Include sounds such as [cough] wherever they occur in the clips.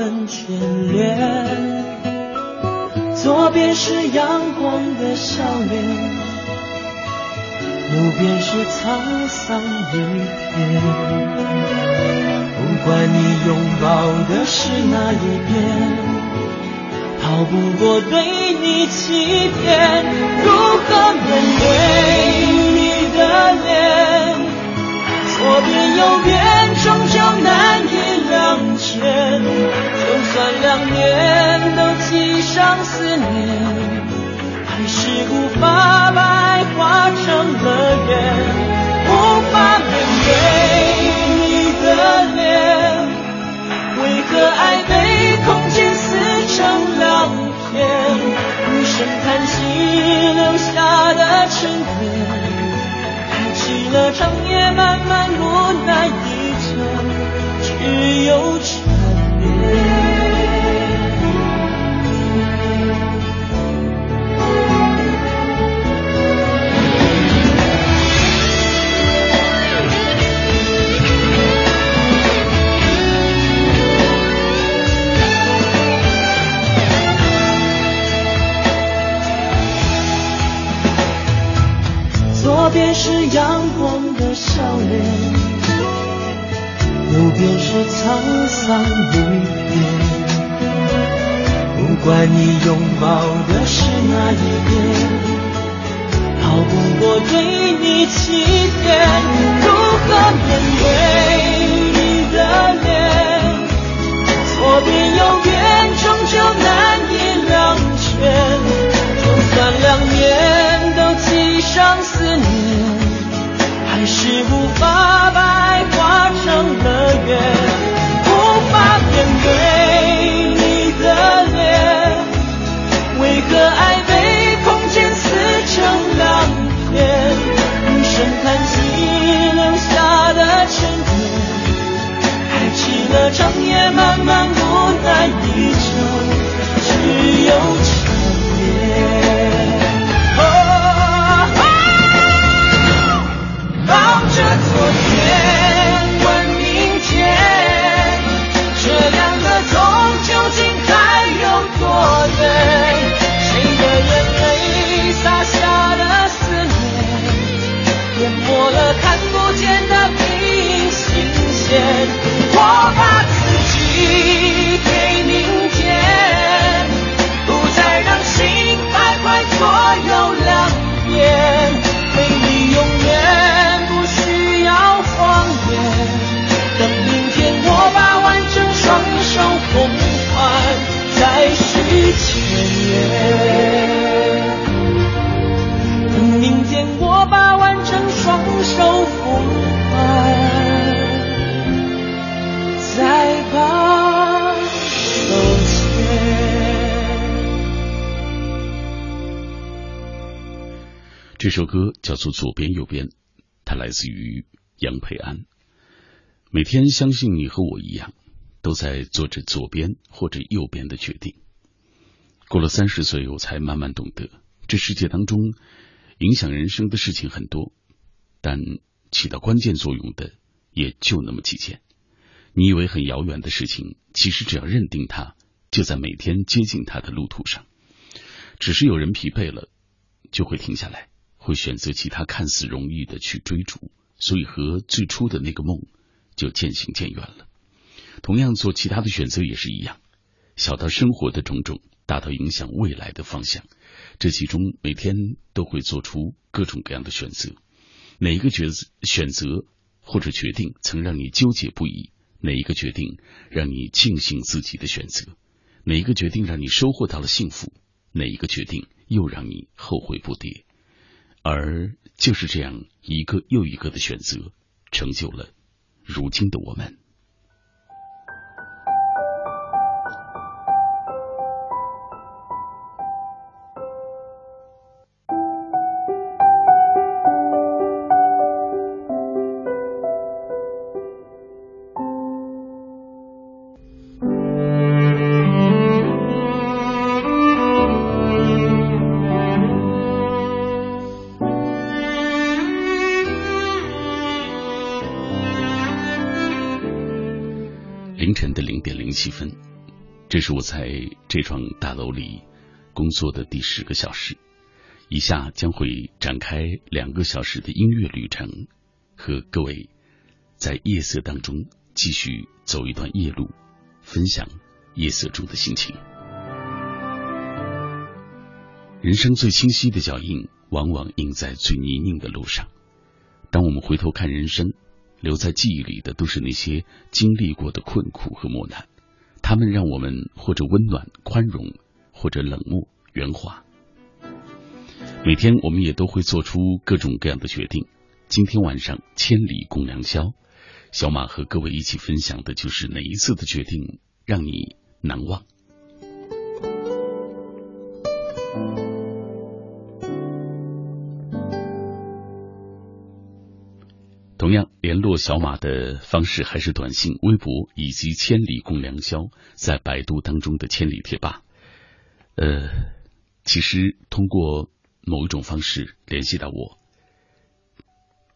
分眷恋。左边是阳光的笑脸，右边是沧桑一片。不管你拥抱的是哪一边，逃不过对你欺骗。如何面对你的脸？左边右边终究难以两全。就算两年都系上思念，还是无法把爱化成了缘，无法面对你的脸。为何爱被空间撕成两片？无声叹息留下的沉淀，开启了长夜漫漫无奈，只有缠绵。左边是阳光沧桑一片。不管你拥抱的是哪一边，逃不过对你欺骗。如何面对你的脸？左边右边终究难以两全。就算两年都系上思念，还是无法白化成了缘，长夜漫漫做《左边右边》，它来自于杨培安。每天相信你和我一样，都在做着左边或者右边的决定。过了三十岁，我才慢慢懂得，这世界当中影响人生的事情很多，但起到关键作用的也就那么几件。你以为很遥远的事情，其实只要认定它，就在每天接近它的路途上。只是有人疲惫了，就会停下来，会选择其他看似容易的去追逐，所以和最初的那个梦就渐行渐远了。同样，做其他的选择也是一样，小到生活的种种，大到影响未来的方向，这其中每天都会做出各种各样的选择。哪一个抉选择或者决定曾让你纠结不已？哪一个决定让你庆幸自己的选择？哪一个决定让你收获到了幸福？哪一个决定又让你后悔不迭？而就是这样一个又一个的选择，成就了如今的我们。是我在这幢大楼里工作的第十个小时。以下将会展开两个小时的音乐旅程，和各位在夜色当中继续走一段夜路，分享夜色中的心情。人生最清晰的脚印，往往印在最泥泞的路上。当我们回头看人生，留在记忆里的都是那些经历过的困苦和磨难。他们让我们或者温暖、宽容，或者冷漠、圆滑。每天我们也都会做出各种各样的决定。今天晚上千里共良宵，小马和各位一起分享的就是哪一次的决定让你难忘。同样联络小马的方式还是短信、微博以及“千里共良宵”在百度当中的“千里贴吧”。呃，其实通过某一种方式联系到我，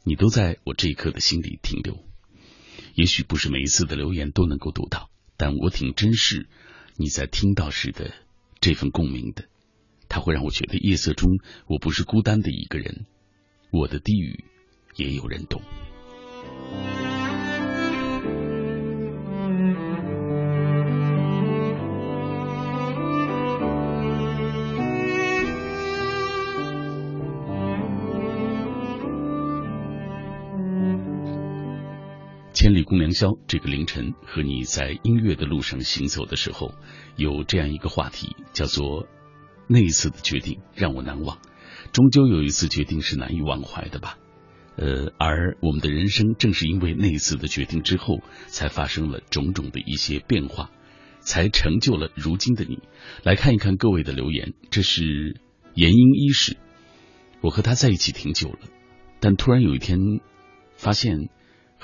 你都在我这一刻的心里停留。也许不是每一次的留言都能够读到，但我挺珍视你在听到时的这份共鸣的。它会让我觉得夜色中我不是孤单的一个人，我的低语也有人懂。千里共良宵，这个凌晨和你在音乐的路上行走的时候，有这样一个话题，叫做那一次的决定让我难忘。终究有一次决定是难以忘怀的吧。呃，而我们的人生正是因为那一次的决定之后，才发生了种种的一些变化，才成就了如今的你。来看一看各位的留言，这是言英一世，我和他在一起挺久了，但突然有一天发现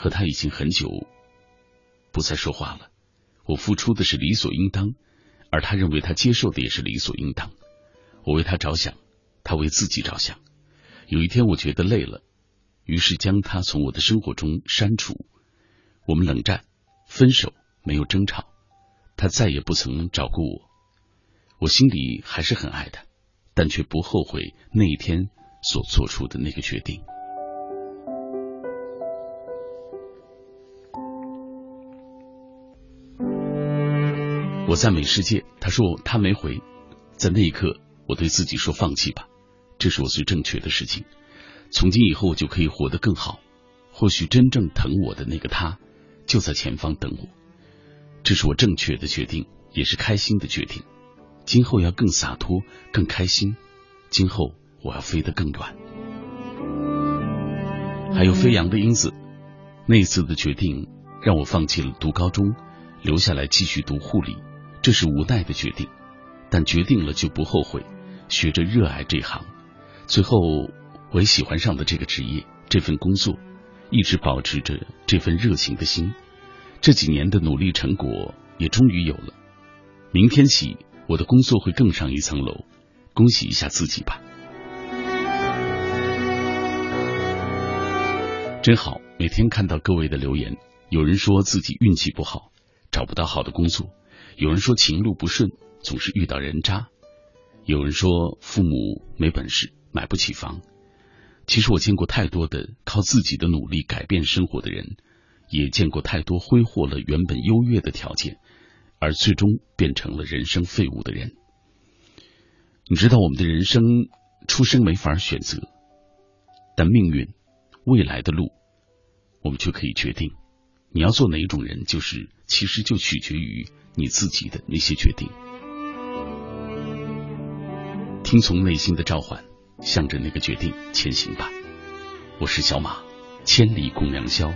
和他已经很久不再说话了。我付出的是理所应当，而他认为他接受的也是理所应当。我为他着想，他为自己着想。有一天我觉得累了。于是将他从我的生活中删除。我们冷战、分手，没有争吵。他再也不曾找过我。我心里还是很爱他，但却不后悔那一天所做出的那个决定。我在美世界，他说他没回。在那一刻，我对自己说：“放弃吧，这是我最正确的事情。”从今以后，我就可以活得更好。或许真正疼我的那个他，就在前方等我。这是我正确的决定，也是开心的决定。今后要更洒脱，更开心。今后我要飞得更远。还有飞扬的英子，那一次的决定让我放弃了读高中，留下来继续读护理。这是无奈的决定，但决定了就不后悔。学着热爱这行，最后。我也喜欢上了这个职业，这份工作，一直保持着这份热情的心。这几年的努力成果也终于有了。明天起，我的工作会更上一层楼。恭喜一下自己吧！真好，每天看到各位的留言，有人说自己运气不好，找不到好的工作；有人说情路不顺，总是遇到人渣；有人说父母没本事，买不起房。其实我见过太多的靠自己的努力改变生活的人，也见过太多挥霍了原本优越的条件，而最终变成了人生废物的人。你知道，我们的人生出生没法选择，但命运、未来的路，我们却可以决定。你要做哪种人，就是其实就取决于你自己的那些决定。听从内心的召唤，向着那个决定前行吧。我是小马，千里共良宵。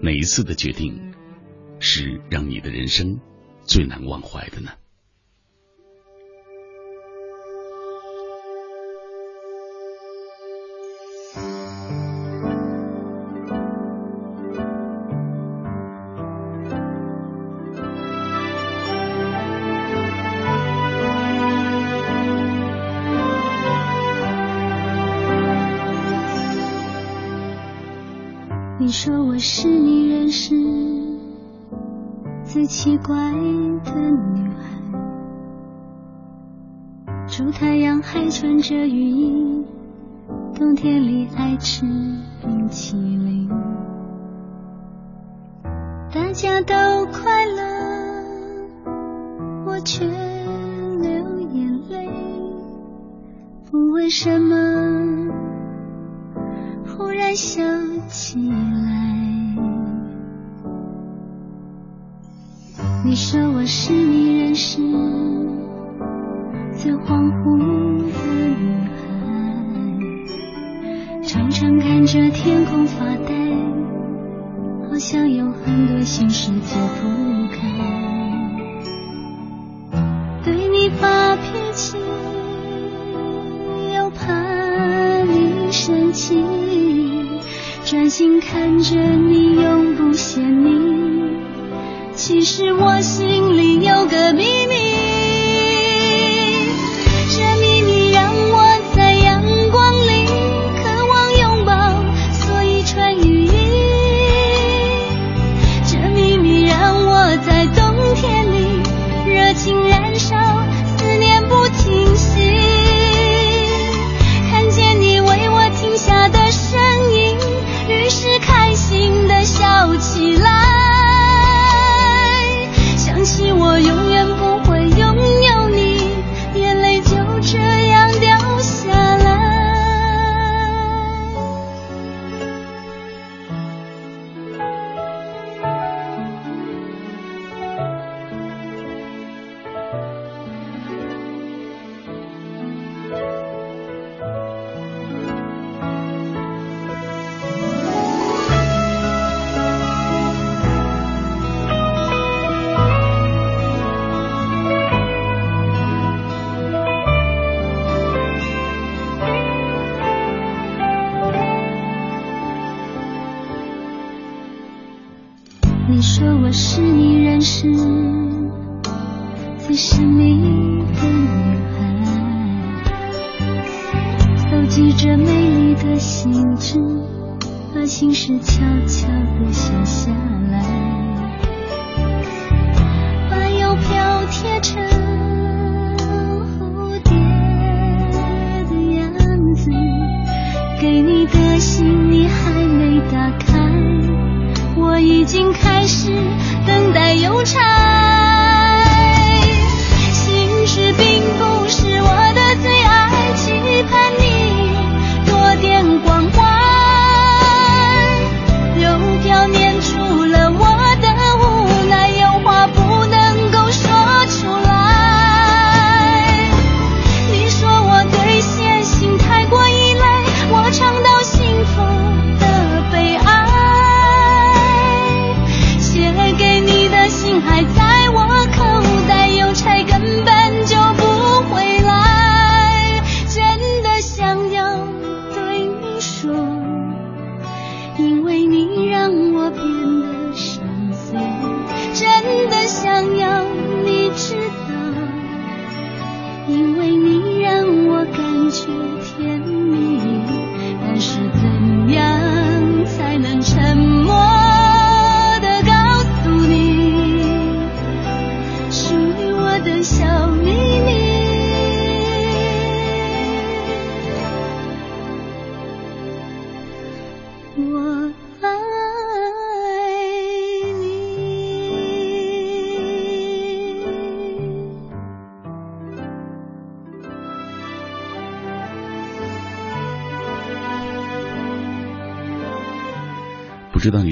哪一次的决定是让你的人生最难忘怀的呢？奇怪的女孩，出太阳还穿着雨衣，冬天里爱吃冰淇淋，大家都快乐，我却流眼泪，不为什么，忽然想。起我是你认识最恍惚的女孩，常常看着天空发呆，好像有很多心事解不开，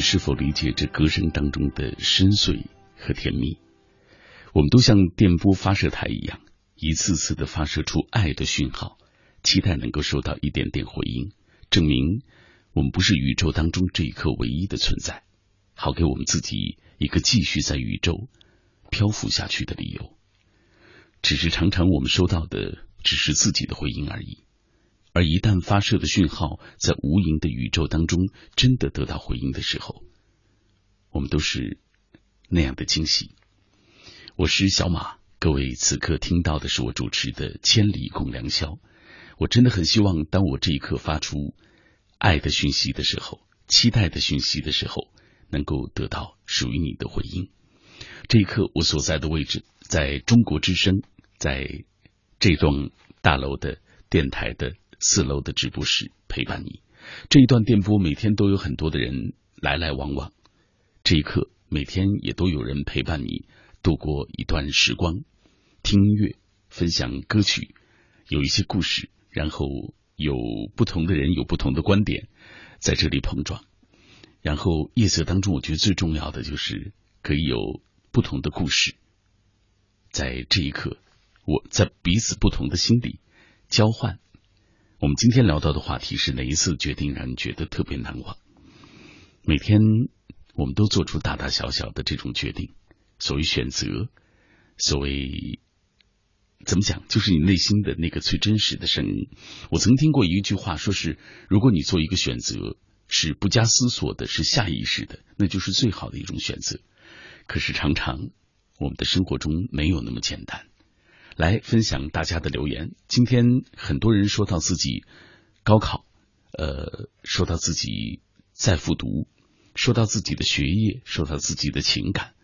是否理解这歌声当中的深邃和甜蜜。我们都像电波发射台一样，一次次的发射出爱的讯号，期待能够收到一点点回应，证明我们不是宇宙当中这一刻唯一的存在，好给我们自己一个继续在宇宙漂浮下去的理由。只是常常我们收到的只是自己的回应而已，而一旦发射的讯号在无垠的宇宙当中真的得到回应的时候，我们都是那样的惊喜。我是小马，各位此刻听到的是我主持的《千里共良宵》。我真的很希望，当我这一刻发出爱的讯息的时候，期待的讯息的时候，能够得到属于你的回应。这一刻，我所在的位置在中国之声，在这栋大楼的电台的四楼的直播室陪伴你。这一段电波每天都有很多的人来来往往，这一刻每天也都有人陪伴你。度过一段时光，听音乐，分享歌曲，有一些故事，然后有不同的人有不同的观点在这里碰撞，然后夜色当中，我觉得最重要的就是可以有不同的故事，在这一刻，我在彼此不同的心里交换。我们今天聊到的话题是哪一次决定让你觉得特别难忘？每天我们都做出大大小小的这种决定。所谓选择，所谓怎么讲，就是你内心的那个最真实的声音。我曾听过一句话，说是如果你做一个选择是不加思索的，是下意识的，那就是最好的一种选择。可是常常我们的生活中没有那么简单。来分享大家的留言。今天很多人说到自己高考，呃，说到自己在复读，说到自己的学业，说到自己的情感。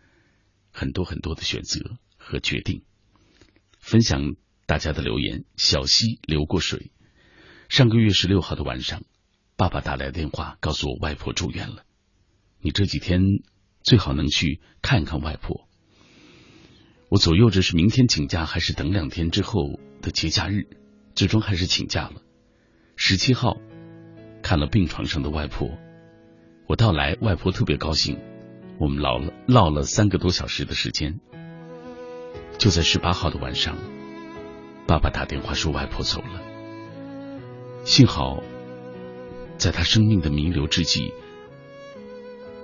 很多很多的选择和决定，分享大家的留言。小溪流过水。上个月十六号的晚上，爸爸打来电话告诉我外婆住院了。你这几天最好能去看看外婆。我左右着是明天请假还是等两天之后的节假日，最终还是请假了。十七号看了病床上的外婆，我到来，外婆特别高兴。我们唠了唠了三个多小时的时间，就在十八号的晚上，爸爸打电话说外婆走了。幸好，在他生命的弥留之际，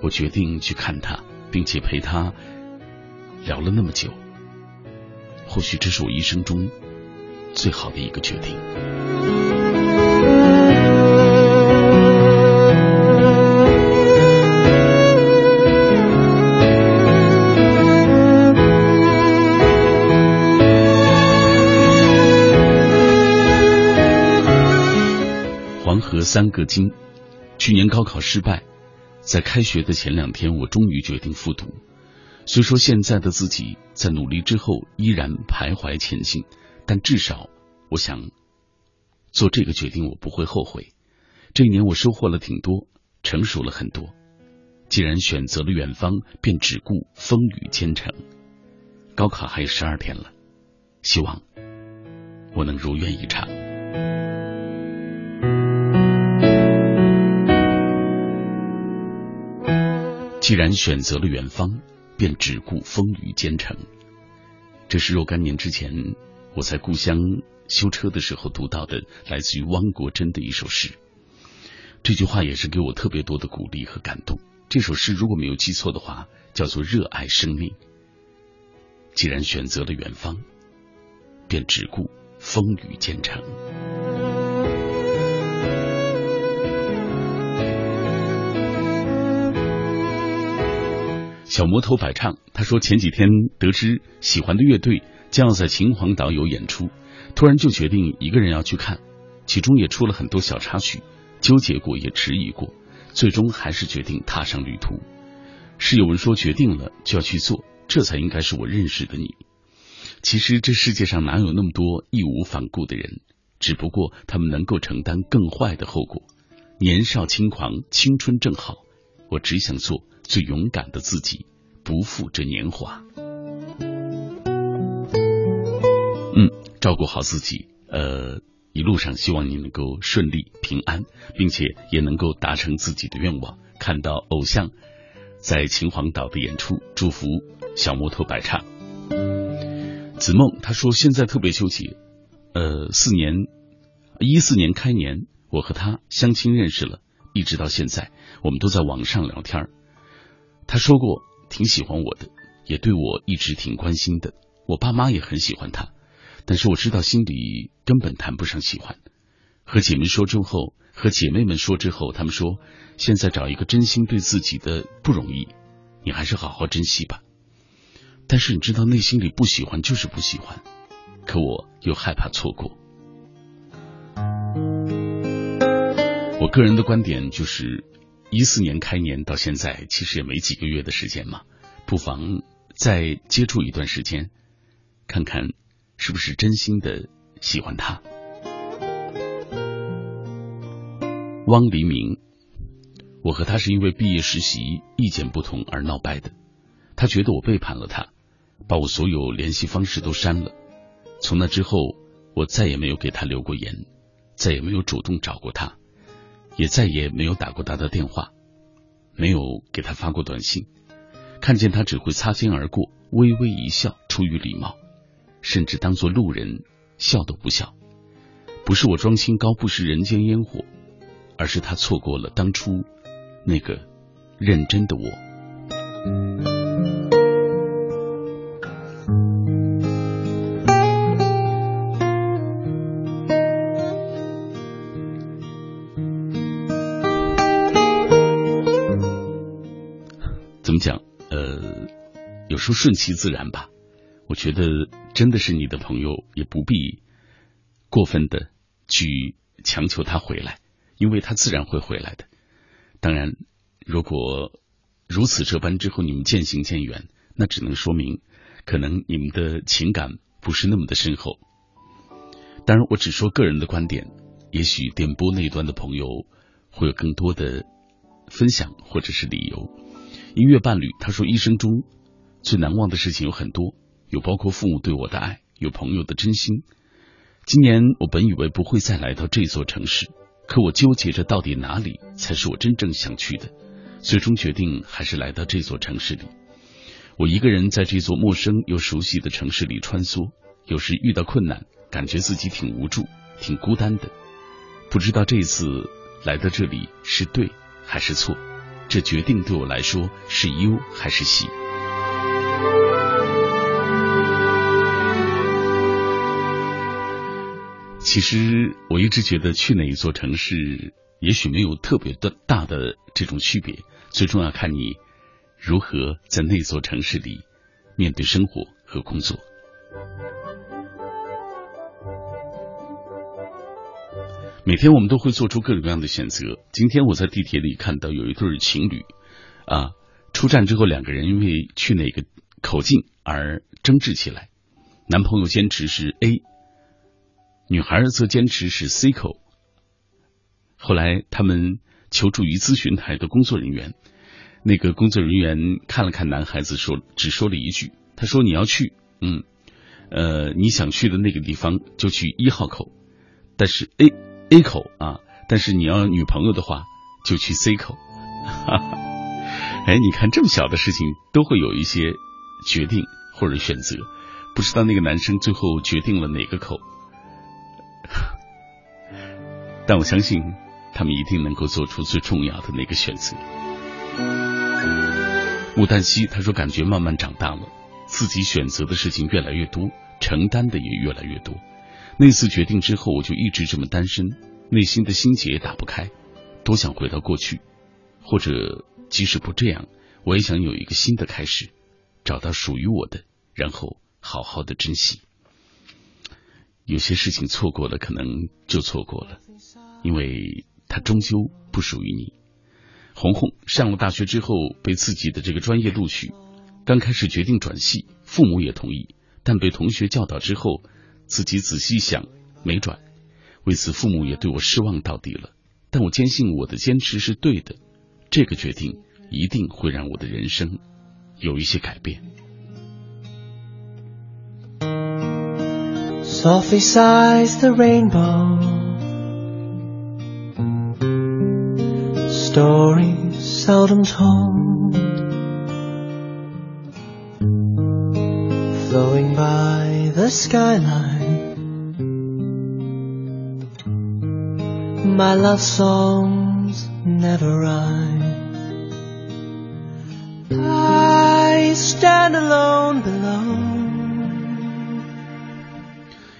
我决定去看他，并且陪他聊了那么久。或许这是我一生中最好的一个决定。黄河三个金，去年高考失败，在开学的前两天，我终于决定复读。虽说现在的自己在努力之后依然徘徊前行，但至少我想做这个决定，我不会后悔。这一年我收获了挺多，成熟了很多。既然选择了远方，便只顾风雨兼程。高考还有十二天了，希望我能如愿以偿。既然选择了远方，便只顾风雨兼程。这是若干年之前我在故乡修车的时候读到的，来自于汪国真的一首诗。这句话也是给我特别多的鼓励和感动。这首诗如果没有记错的话，叫做《热爱生命》。既然选择了远方，便只顾风雨兼程。小魔头百唱，他说前几天得知喜欢的乐队将要在秦皇岛有演出，突然就决定一个人要去看，其中也出了很多小插曲，纠结过也迟疑过，最终还是决定踏上旅途。室友们说决定了就要去做，这才应该是我认识的你。其实这世界上哪有那么多义无反顾的人，只不过他们能够承担更坏的后果。年少轻狂，青春正好，我只想做。最勇敢的自己，不负这年华。嗯，照顾好自己。呃，一路上希望你能够顺利平安，并且也能够达成自己的愿望，看到偶像在秦皇岛的演出，祝福小摩托百唱。子梦他说现在特别纠结，呃，四年一四年开年，我和他相亲认识了，一直到现在，我们都在网上聊天他说过挺喜欢我的，也对我一直挺关心的。我爸妈也很喜欢他，但是我知道心里根本谈不上喜欢。和姐妹说之后，和姐妹们说之后，他们说现在找一个真心对自己的不容易，你还是好好珍惜吧。但是你知道内心里不喜欢就是不喜欢，可我又害怕错过。我个人的观点就是，一四年开年到现在，其实也没几个月的时间嘛，不妨再接触一段时间。看看是不是真心的喜欢他。汪黎明，我和他是因为毕业实习意见不同而闹掰的。他觉得我背叛了他，把我所有联系方式都删了。从那之后，我再也没有给他留过言，再也没有主动找过他，也再也没有打过他的电话，没有给他发过短信。看见他只会擦肩而过，微微一笑，出于礼貌。甚至当做路人笑都不笑，不是我装清高不食人间烟火，而是他错过了当初那个认真的我。讲？呃，有时候顺其自然吧。我觉得真的是你的朋友，也不必过分的去强求他回来，因为他自然会回来的。当然，如果如此这般之后你们渐行渐远，那只能说明可能你们的情感不是那么的深厚。当然，我只说个人的观点，也许电波那一端的朋友会有更多的分享或者是理由。音乐伴侣他说，一生中最难忘的事情有很多。有包括父母对我的爱，有朋友的真心。今年我本以为不会再来到这座城市，可我纠结着到底哪里才是我真正想去的，最终决定还是来到这座城市里。我一个人在这座陌生又熟悉的城市里穿梭，有时遇到困难，感觉自己挺无助、挺孤单的。不知道这次来到这里是对还是错，这决定对我来说是忧还是喜。其实我一直觉得去哪一座城市，也许没有特别的大的这种区别，最重要看你如何在那座城市里面对生活和工作。每天我们都会做出各种各样的选择。今天我在地铁里看到有一对情侣，啊，出站之后两个人因为去哪个口径而争执起来，男朋友坚持是 A。女孩则坚持是 C 口。后来他们求助于咨询台的工作人员，那个工作人员看了看男孩子，说只说了一句：“他说你要去，嗯，呃，你想去的那个地方就去一号口，但是 A A 口啊，但是你要女朋友的话就去 C 口。[laughs] ”哎，你看这么小的事情都会有一些决定或者选择，不知道那个男生最后决定了哪个口。但我相信，他们一定能够做出最重要的那个选择。吴丹西他说：“感觉慢慢长大了，自己选择的事情越来越多，承担的也越来越多。那次决定之后，我就一直这么单身，内心的心结打不开，多想回到过去，或者即使不这样，我也想有一个新的开始，找到属于我的，然后好好的珍惜。有些事情错过了，可能就错过了。”因为他终究不属于你。红红上了大学之后被自己的这个专业录取，刚开始决定转系，父母也同意，但被同学教导之后，自己仔细想没转，为此父母也对我失望到底了。但我坚信我的坚持是对的，这个决定一定会让我的人生有一些改变。Softly sighs the rainbow. stories seldom told. Flowing by the skyline, my love songs never rhyme. I stand alone below.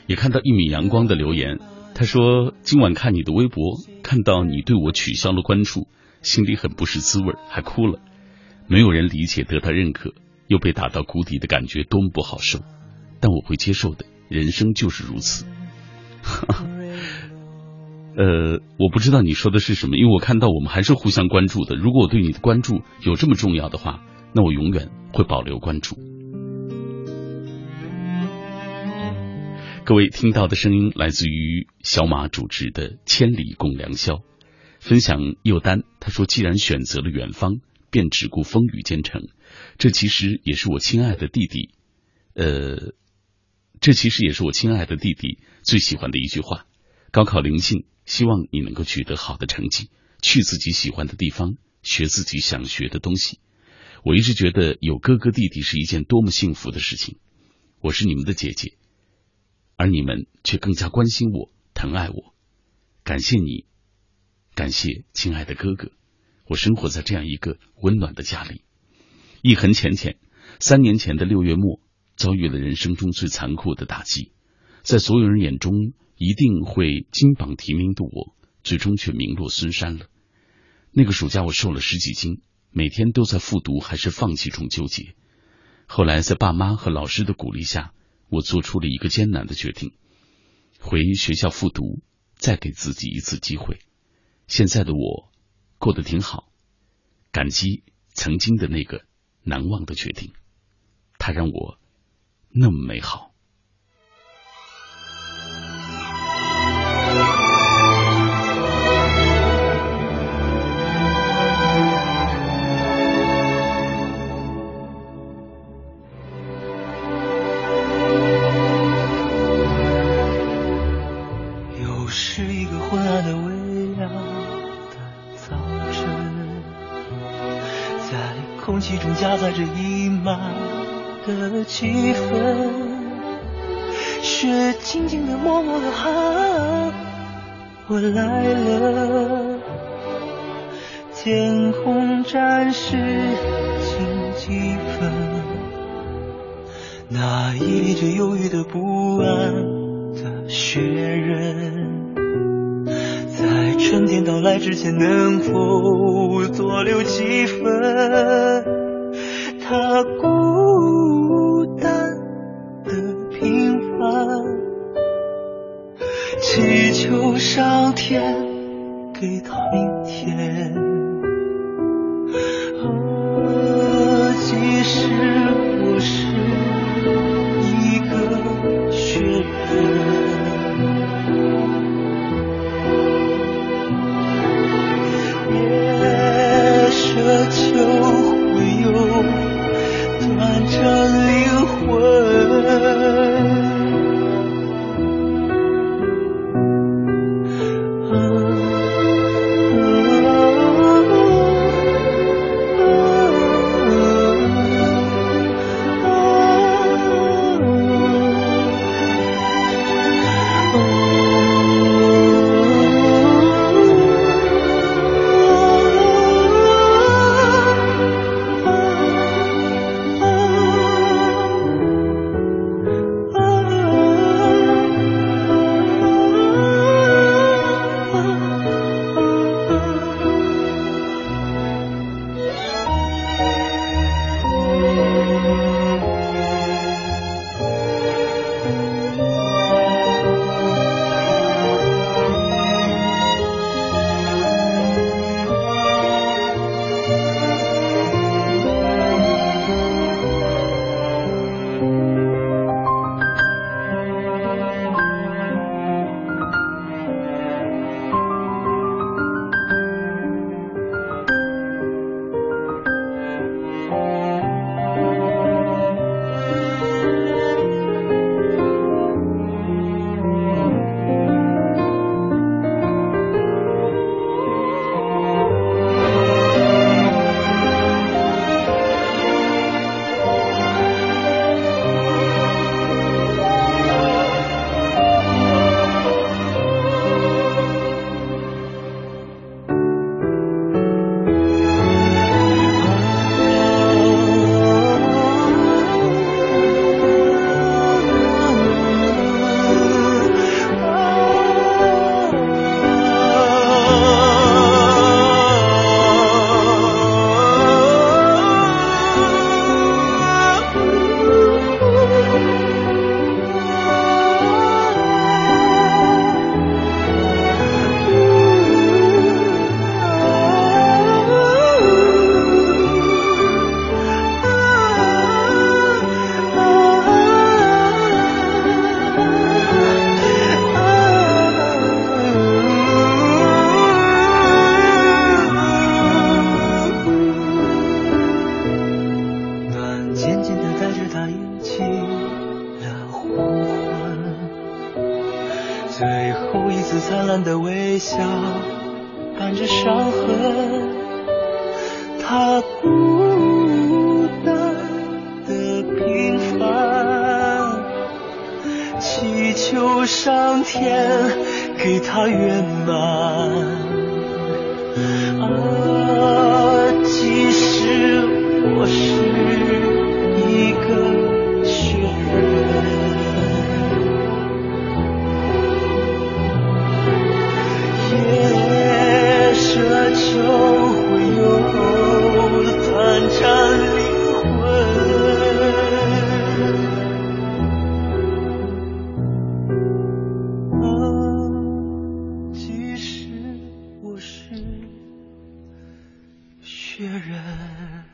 也看到一米阳光的留言，他说：“今晚看你的微博，看到你对我取消了关注，心里很不是滋味，还哭了。没有人理解，得到认可，又被打到谷底的感觉，多么不好受。但我会接受的，人生就是如此。[laughs] 呃，我不知道你说的是什么，因为我看到我们还是互相关注的。如果我对你的关注有这么重要的话，那我永远会保留关注。”各位听到的声音来自于小马主持的《千里共良宵》，分享又丹他说：“既然选择了远方，便只顾风雨兼程。”这其实也是我亲爱的弟弟，呃，这其实也是我亲爱的弟弟最喜欢的一句话。高考临近，希望你能够取得好的成绩，去自己喜欢的地方，学自己想学的东西。我一直觉得有哥哥弟弟是一件多么幸福的事情。我是你们的姐姐。而你们却更加关心我、疼爱我，感谢你，感谢亲爱的哥哥。我生活在这样一个温暖的家里。一痕浅浅，三年前的六月末，遭遇了人生中最残酷的打击。在所有人眼中一定会金榜题名的我，最终却名落孙山了。那个暑假我瘦了十几斤，每天都在复读还是放弃中纠结。后来在爸妈和老师的鼓励下。我做出了一个艰难的决定，回学校复读，再给自己一次机会。现在的我过得挺好，感激曾经的那个难忘的决定，它让我那么美好。雪人。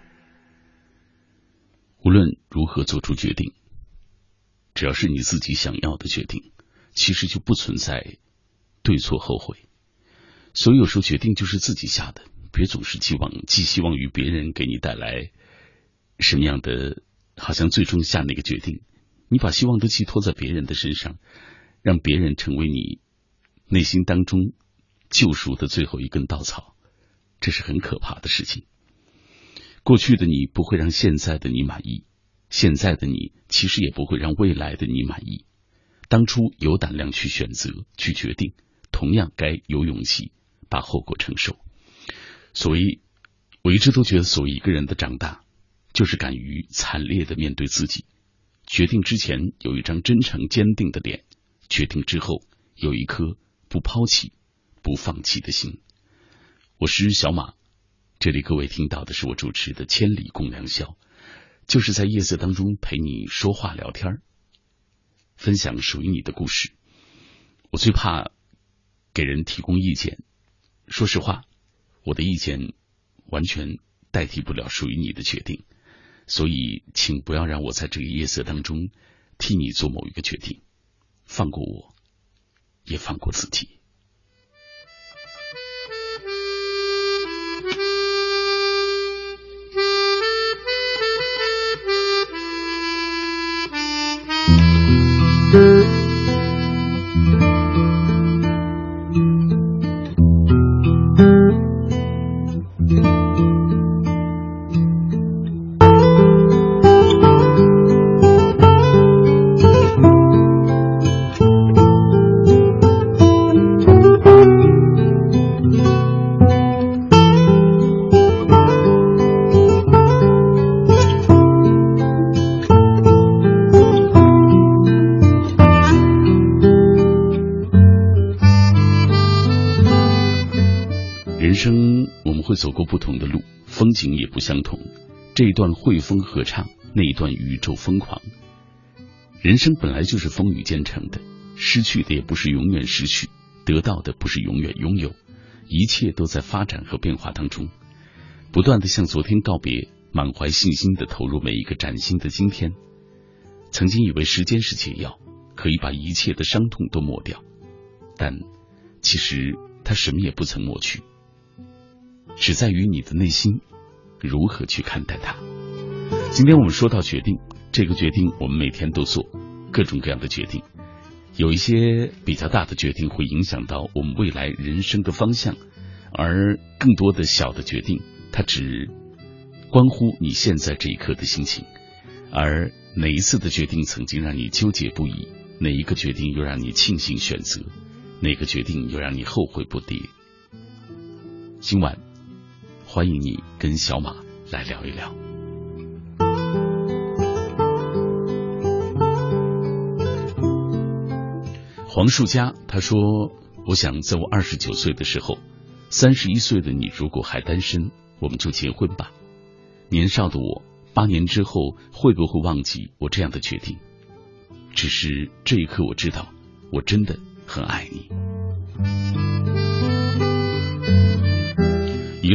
无论如何做出决定，只要是你自己想要的决定，其实就不存在对错后悔。所以有时候决定就是自己下的，别总是寄望寄希望于别人给你带来什么样的，好像最终下那个决定，你把希望都寄托在别人的身上，让别人成为你内心当中救赎的最后一根稻草，这是很可怕的事情。过去的你不会让现在的你满意，现在的你其实也不会让未来的你满意。当初有胆量去选择去决定，同样该有勇气。把后果承受。所以，我一直都觉得，所谓一个人的长大，就是敢于惨烈的面对自己。决定之前有一张真诚坚定的脸，决定之后有一颗不抛弃、不放弃的心。我是小马，这里各位听到的是我主持的《千里共良宵》，就是在夜色当中陪你说话聊天，分享属于你的故事。我最怕给人提供意见。说实话，我的意见完全代替不了属于你的决定，所以请不要让我在这个夜色当中替你做某一个决定，放过我，也放过自己。不同的路，风景也不相同。这一段汇风合唱，那一段宇宙疯狂。人生本来就是风雨兼程的，失去的也不是永远失去，得到的不是永远拥有。一切都在发展和变化当中，不断的向昨天告别，满怀信心的投入每一个崭新的今天。曾经以为时间是解药，可以把一切的伤痛都抹掉，但其实它什么也不曾抹去。只在于你的内心如何去看待它。今天我们说到决定，这个决定我们每天都做各种各样的决定，有一些比较大的决定会影响到我们未来人生的方向，而更多的小的决定，它只关乎你现在这一刻的心情。而哪一次的决定曾经让你纠结不已？哪一个决定又让你庆幸选择？哪个决定又让你后悔不迭？今晚。欢迎你跟小马来聊一聊。黄树佳他说：“我想在我二十九岁的时候，三十一岁的你如果还单身，我们就结婚吧。年少的我，八年之后会不会忘记我这样的决定？只是这一刻，我知道我真的很爱你。”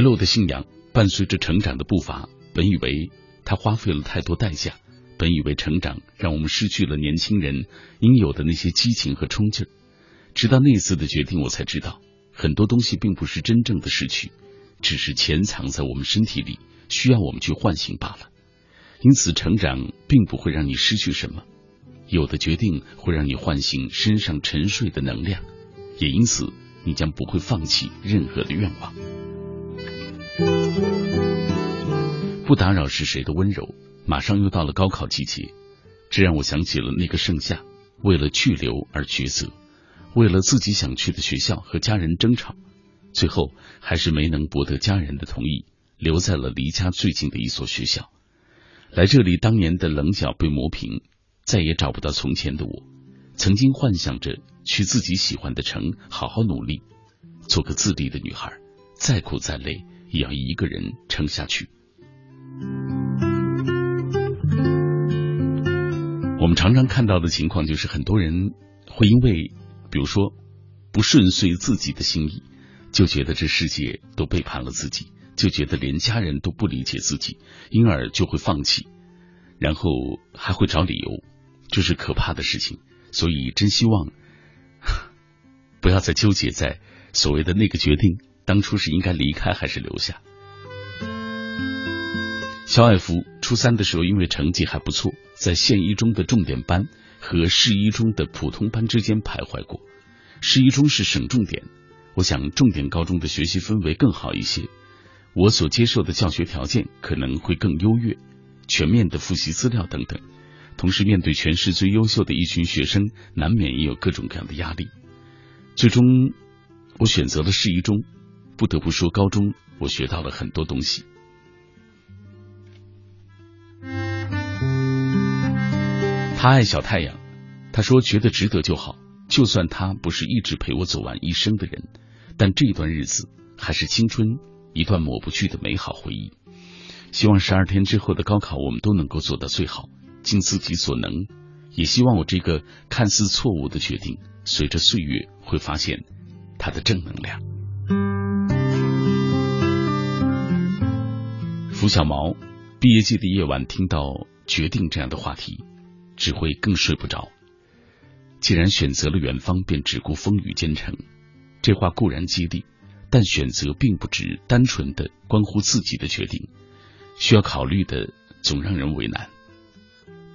遗漏的信仰伴随着成长的步伐，本以为他花费了太多代价，本以为成长让我们失去了年轻人应有的那些激情和冲劲儿。直到那次的决定，我才知道很多东西并不是真正的失去，只是潜藏在我们身体里，需要我们去唤醒罢了。因此，成长并不会让你失去什么，有的决定会让你唤醒身上沉睡的能量，也因此你将不会放弃任何的愿望。不打扰是谁的温柔？马上又到了高考季节，这让我想起了那个盛夏，为了去留而抉择，为了自己想去的学校和家人争吵，最后还是没能博得家人的同意，留在了离家最近的一所学校。来这里，当年的棱角被磨平，再也找不到从前的我。曾经幻想着去自己喜欢的城，好好努力，做个自立的女孩，再苦再累也要一个人撑下去。我们常常看到的情况就是，很多人会因为，比如说不顺遂自己的心意，就觉得这世界都背叛了自己，就觉得连家人都不理解自己，因而就会放弃，然后还会找理由，这是可怕的事情。所以，真希望 [laughs] 不要再纠结在所谓的那个决定，当初是应该离开还是留下。肖爱福初三的时候，因为成绩还不错，在县一中的重点班和市一中的普通班之间徘徊过。市一中是省重点，我想重点高中的学习氛围更好一些，我所接受的教学条件可能会更优越，全面的复习资料等等。同时，面对全市最优秀的一群学生，难免也有各种各样的压力。最终，我选择了市一中。不得不说，高中我学到了很多东西。他爱小太阳，他说觉得值得就好。就算他不是一直陪我走完一生的人，但这段日子还是青春一段抹不去的美好回忆。希望十二天之后的高考，我们都能够做到最好，尽自己所能。也希望我这个看似错误的决定，随着岁月会发现它的正能量。付小毛，毕业季的夜晚，听到决定这样的话题。只会更睡不着。既然选择了远方，便只顾风雨兼程。这话固然激励，但选择并不只单纯的关乎自己的决定，需要考虑的总让人为难。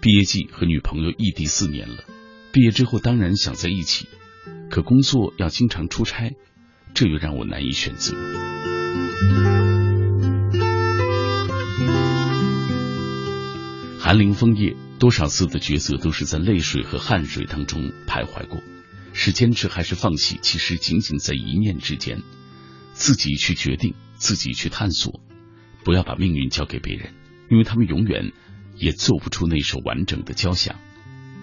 毕业季和女朋友异地四年了，毕业之后当然想在一起，可工作要经常出差，这又让我难以选择。寒林枫叶。多少次的抉择都是在泪水和汗水当中徘徊过，是坚持还是放弃？其实仅仅在一念之间，自己去决定，自己去探索，不要把命运交给别人，因为他们永远也奏不出那首完整的交响。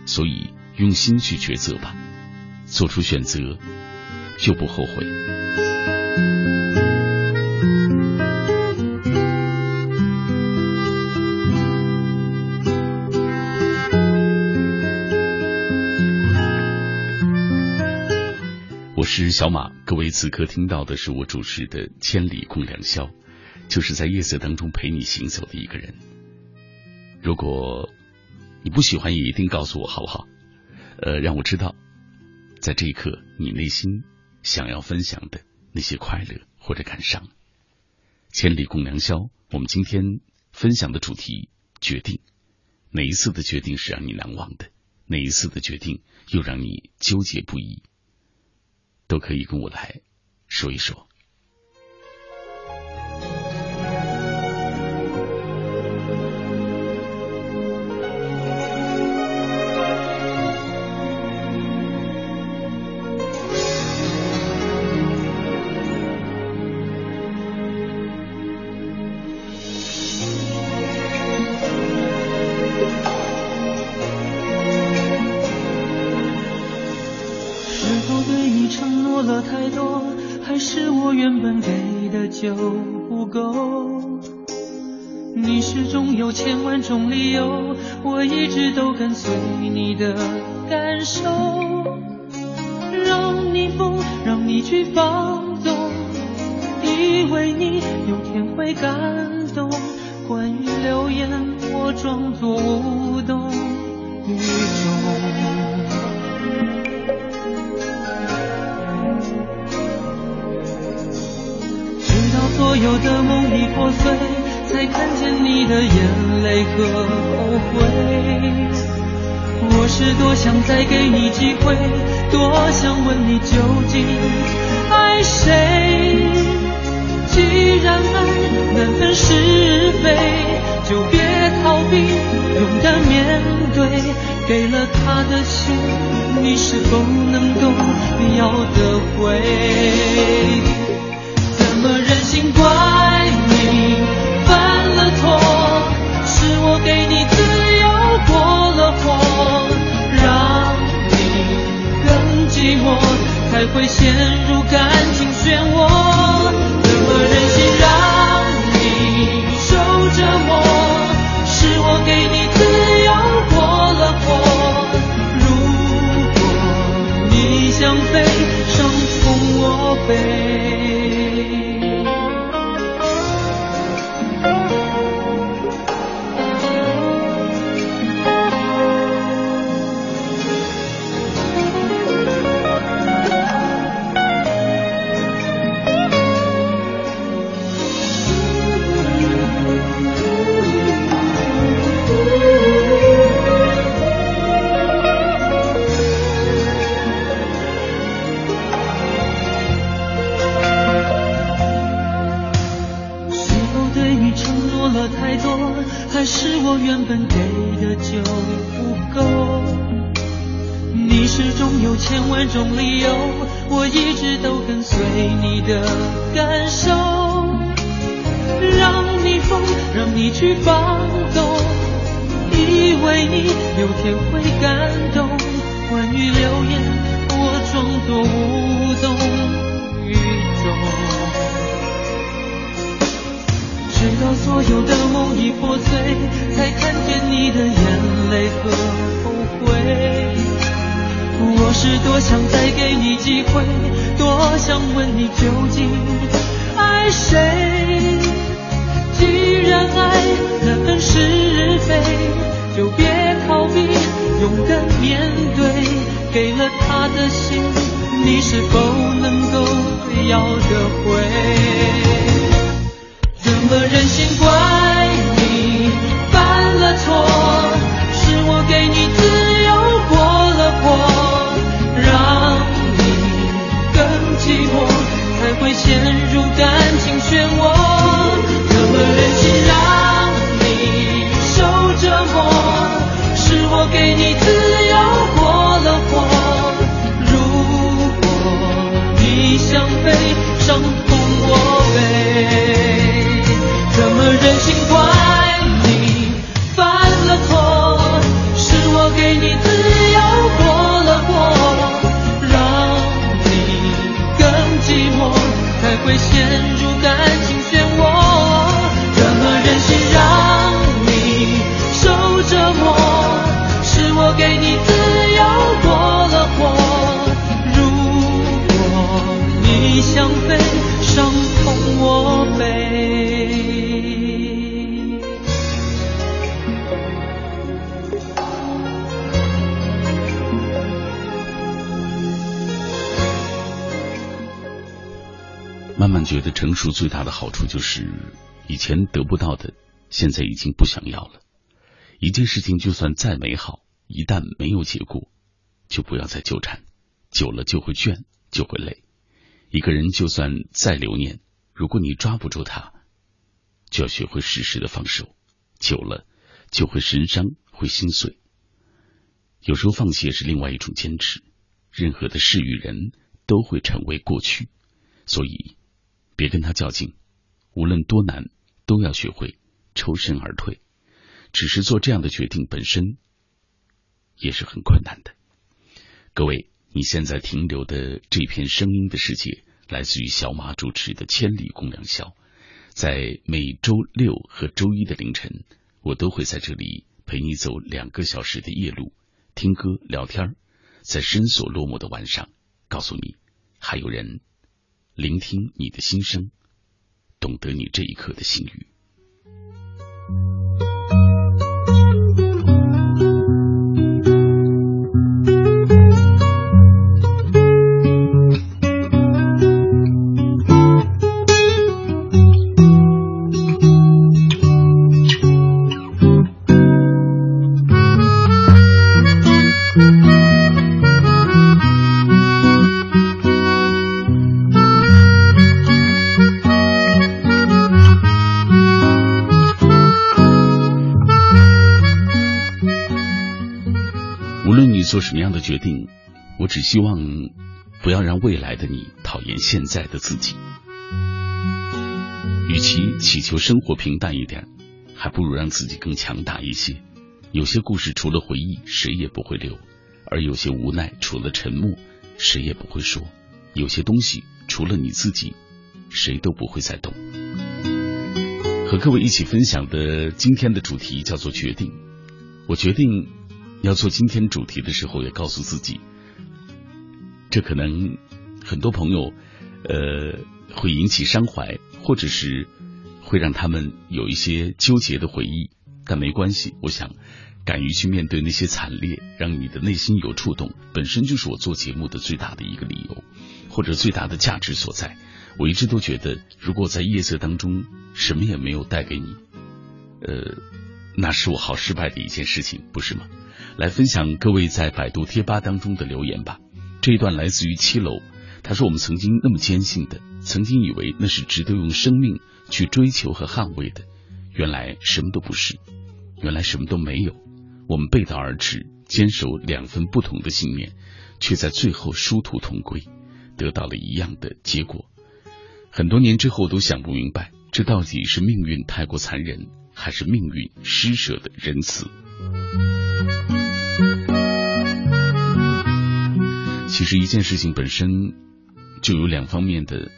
所以用心去抉择吧，做出选择就不后悔。是小马，各位此刻听到的是我主持的《千里共良宵》，就是在夜色当中陪你行走的一个人。如果你不喜欢，也一定告诉我好不好？呃，让我知道，在这一刻你内心想要分享的那些快乐或者感伤。《千里共良宵》，我们今天分享的主题：决定。哪一次的决定是让你难忘的？哪一次的决定又让你纠结不已？都可以跟我来说一说。去放纵，以为你有天会感动。关于流言，我装作无动于衷，直到所有的梦已破碎。才看见你的眼泪和后悔。我是多想再给你机会，多想问你究竟爱谁。既然爱难分是非，就别逃避，勇敢面对。给了他的心，你是否能够要得回？怎么忍心怪你？犯了错是我给你自由过了火，让你更寂寞，才会陷入感情漩涡。给你自由过了火。如果你想飞，伤痛我背。怎么忍心怪你犯了错？是我？给你自由过了火，让你更寂寞，才会陷入感情漩想飞，伤痛我背。慢慢觉得成熟最大的好处就是，以前得不到的，现在已经不想要了。一件事情就算再美好，一旦没有结果，就不要再纠缠，久了就会倦，就会累。一个人就算再留念，如果你抓不住他，就要学会适时的放手，久了就会神伤，会心碎。有时候放弃也是另外一种坚持。任何的事与人都会成为过去，所以。别跟他较劲，无论多难，都要学会抽身而退。只是做这样的决定本身也是很困难的。各位，你现在停留的这片声音的世界，来自于小马主持的《千里共良宵》。在每周六和周一的凌晨，我都会在这里陪你走两个小时的夜路，听歌聊天，在深锁落寞的晚上，告诉你还有人。聆听你的心声，懂得你这一刻的心语。什么样的决定，我只希望不要让未来的你讨厌现在的自己。与其祈求生活平淡一点，还不如让自己更强大一些。有些故事除了回忆，谁也不会留；而有些无奈，除了沉默，谁也不会说。有些东西，除了你自己，谁都不会再懂。和各位一起分享的今天的主题叫做决定。我决定要做今天主题的时候，也告诉自己，这可能很多朋友呃会引起伤怀，或者是会让他们有一些纠结的回忆。但没关系，我想敢于去面对那些惨烈，让你的内心有触动，本身就是我做节目的最大的一个理由，或者最大的价值所在。我一直都觉得，如果在夜色当中什么也没有带给你，呃，那是我好失败的一件事情，不是吗？来分享各位在百度贴吧当中的留言吧。这一段来自于七楼，他说：“我们曾经那么坚信的，曾经以为那是值得用生命去追求和捍卫的，原来什么都不是，原来什么都没有。我们背道而驰，坚守两份不同的信念，却在最后殊途同归，得到了一样的结果。”很多年之后都想不明白，这到底是命运太过残忍，还是命运施舍的仁慈？其实一件事情本身就有两方面的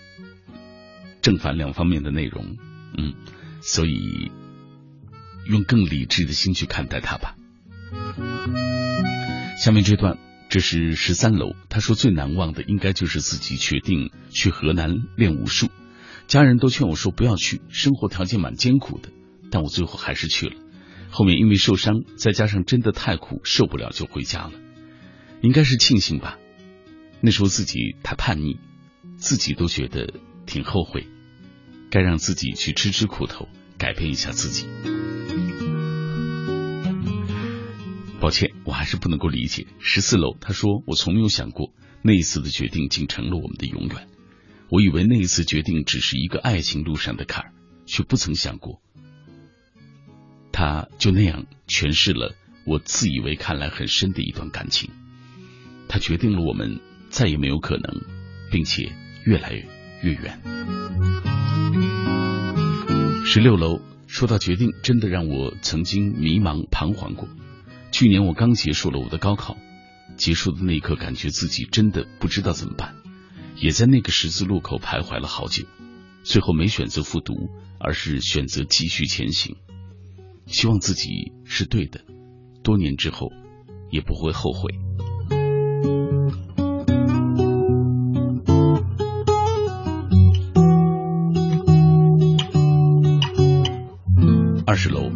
正反两方面的内容，嗯，所以用更理智的心去看待它吧。下面这段。这是十三楼，他说最难忘的应该就是自己决定去河南练武术，家人都劝我说不要去，生活条件蛮艰苦的，但我最后还是去了。后面因为受伤，再加上真的太苦，受不了就回家了。应该是庆幸吧，那时候自己太叛逆，自己都觉得挺后悔，该让自己去吃吃苦头，改变一下自己。抱歉，我还是不能够理解。十四楼，他说我从没有想过那一次的决定竟成了我们的永远。我以为那一次决定只是一个爱情路上的坎儿，却不曾想过，他就那样诠释了我自以为看来很深的一段感情。他决定了我们再也没有可能，并且越来越远。十六楼，说到决定，真的让我曾经迷茫彷徨过。去年我刚结束了我的高考，结束的那一刻，感觉自己真的不知道怎么办，也在那个十字路口徘徊了好久，最后没选择复读，而是选择继续前行。希望自己是对的，多年之后也不会后悔。十楼，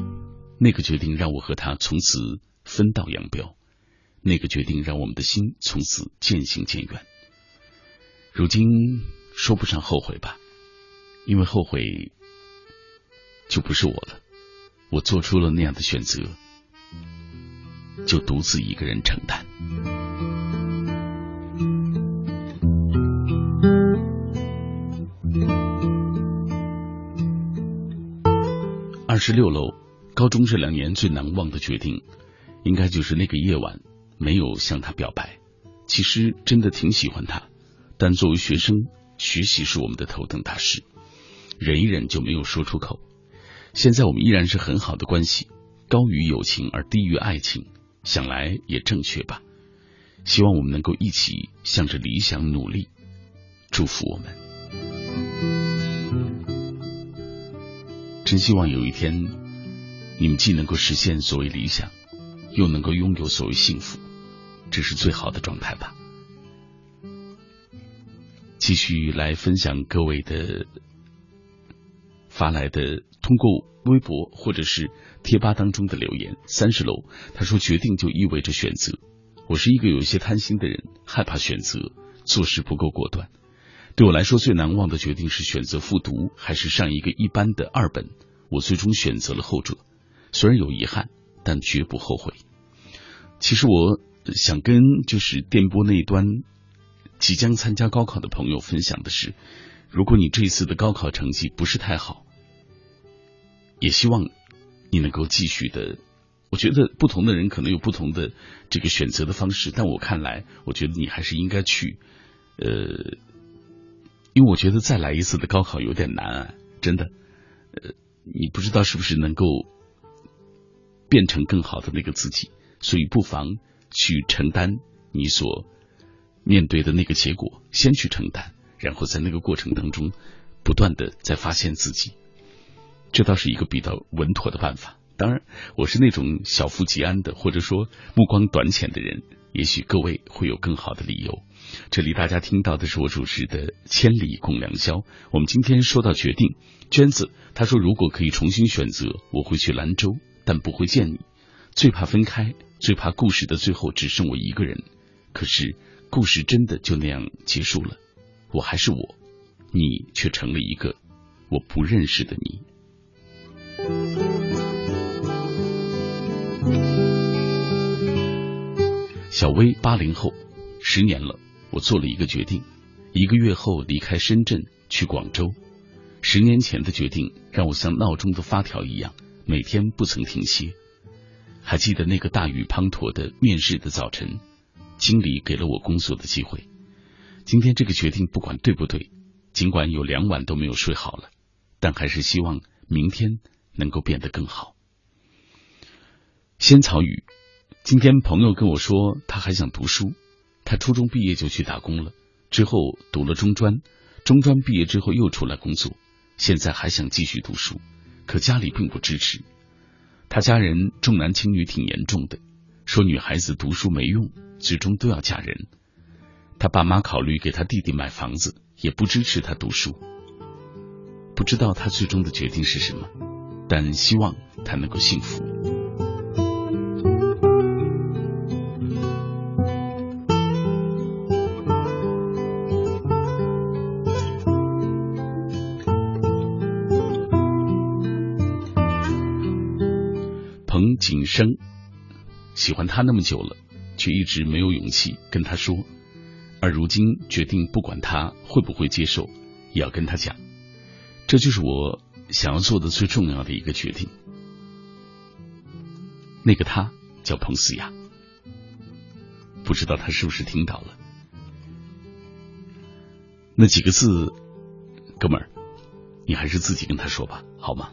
那个决定让我和他从此。分道扬镳，那个决定让我们的心从此渐行渐远。如今说不上后悔吧，因为后悔就不是我了。我做出了那样的选择，就独自一个人承担。二十六楼，高中这两年最难忘的决定。应该就是那个夜晚，没有向他表白。其实真的挺喜欢他，但作为学生，学习是我们的头等大事，忍一忍就没有说出口。现在我们依然是很好的关系，高于友情而低于爱情，想来也正确吧。希望我们能够一起向着理想努力，祝福我们。真希望有一天，你们既能够实现所谓理想。又能够拥有所谓幸福，这是最好的状态吧。继续来分享各位的发来的通过微博或者是贴吧当中的留言。三十楼他说：“决定就意味着选择。我是一个有些贪心的人，害怕选择，做事不够果断。对我来说，最难忘的决定是选择复读还是上一个一般的二本。我最终选择了后者，虽然有遗憾。”但绝不后悔。其实我想跟就是电波那一端即将参加高考的朋友分享的是，如果你这一次的高考成绩不是太好，也希望你能够继续的我觉得不同的人可能有不同的这个选择的方式，但我看来，我觉得你还是应该去，呃，因为我觉得再来一次的高考有点难啊，真的，呃，你不知道是不是能够变成更好的那个自己，所以不妨去承担你所面对的那个结果，先去承担，然后在那个过程当中不断的在发现自己，这倒是一个比较稳妥的办法。当然，我是那种小富即安的，或者说目光短浅的人。也许各位会有更好的理由。这里大家听到的是我主持的《千里共良宵》。我们今天说到决定，娟子她说如果可以重新选择，我会去兰州，但不会见你。最怕分开，最怕故事的最后只剩我一个人。可是故事真的就那样结束了，我还是我，你却成了一个我不认识的你。小薇，八零后，十年了，我做了一个决定，一个月后离开深圳去广州。十年前的决定让我像闹钟的发条一样，每天不曾停歇。还记得那个大雨滂沱的面试的早晨，经理给了我工作的机会。今天这个决定不管对不对，尽管有两晚都没有睡好了，但还是希望明天能够变得更好。仙草雨。今天朋友跟我说，他还想读书。他初中毕业就去打工了，之后读了中专，中专毕业之后又出来工作，现在还想继续读书，可家里并不支持。他家人重男轻女挺严重的，说女孩子读书没用，最终都要嫁人。他爸妈考虑给他弟弟买房子，也不支持他读书。不知道他最终的决定是什么，但希望他能够幸福。生。喜欢他那么久了，却一直没有勇气跟他说，而如今决定不管他会不会接受，也要跟他讲，这就是我想要做的最重要的一个决定。那个他叫彭思雅，不知道他是不是听到了。那几个字，哥们儿，你还是自己跟他说吧，好吗？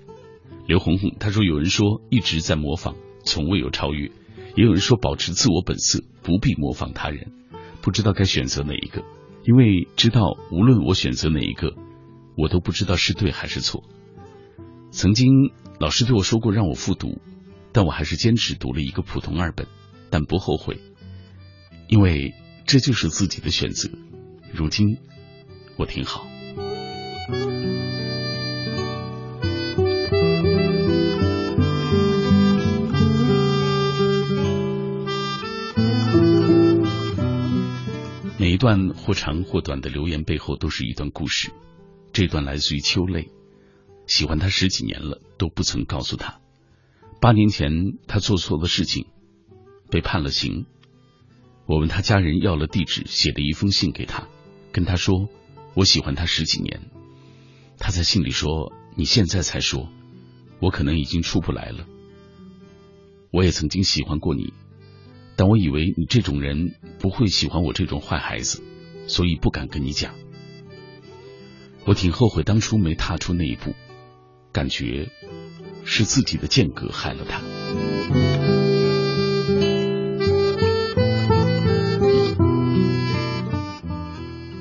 刘红红他说：“有人说一直在模仿，从未有超越；也有人说保持自我本色，不必模仿他人。不知道该选择哪一个，因为知道无论我选择哪一个，我都不知道是对还是错。曾经老师对我说过让我复读，但我还是坚持读了一个普通二本，但不后悔，因为这就是自己的选择。如今我挺好。”段或长或短的留言背后都是一段故事。这段来自于秋泪，喜欢他十几年了都不曾告诉他。八年前他做错了事情，被判了刑。我问他家人要了地址，写了一封信给他，跟他说我喜欢他十几年。他在信里说：“你现在才说，我可能已经出不来了。我也曾经喜欢过你。”但我以为你这种人不会喜欢我这种坏孩子，所以不敢跟你讲。我挺后悔当初没踏出那一步，感觉是自己的间隔害了他。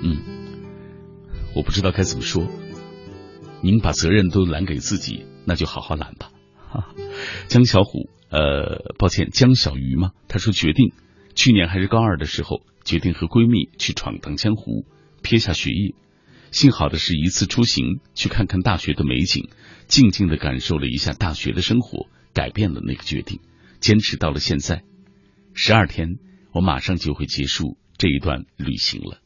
嗯，我不知道该怎么说。您把责任都揽给自己，那就好好揽吧。哈 [laughs] 江小虎。呃，抱歉，江小鱼吗？她说决定，去年还是高二的时候，决定和闺蜜去闯荡江湖，撇下学业。幸好的是一次出行，去看看大学的美景，静静的感受了一下大学的生活，改变了那个决定，坚持到了现在。十二天，我马上就会结束这一段旅行了。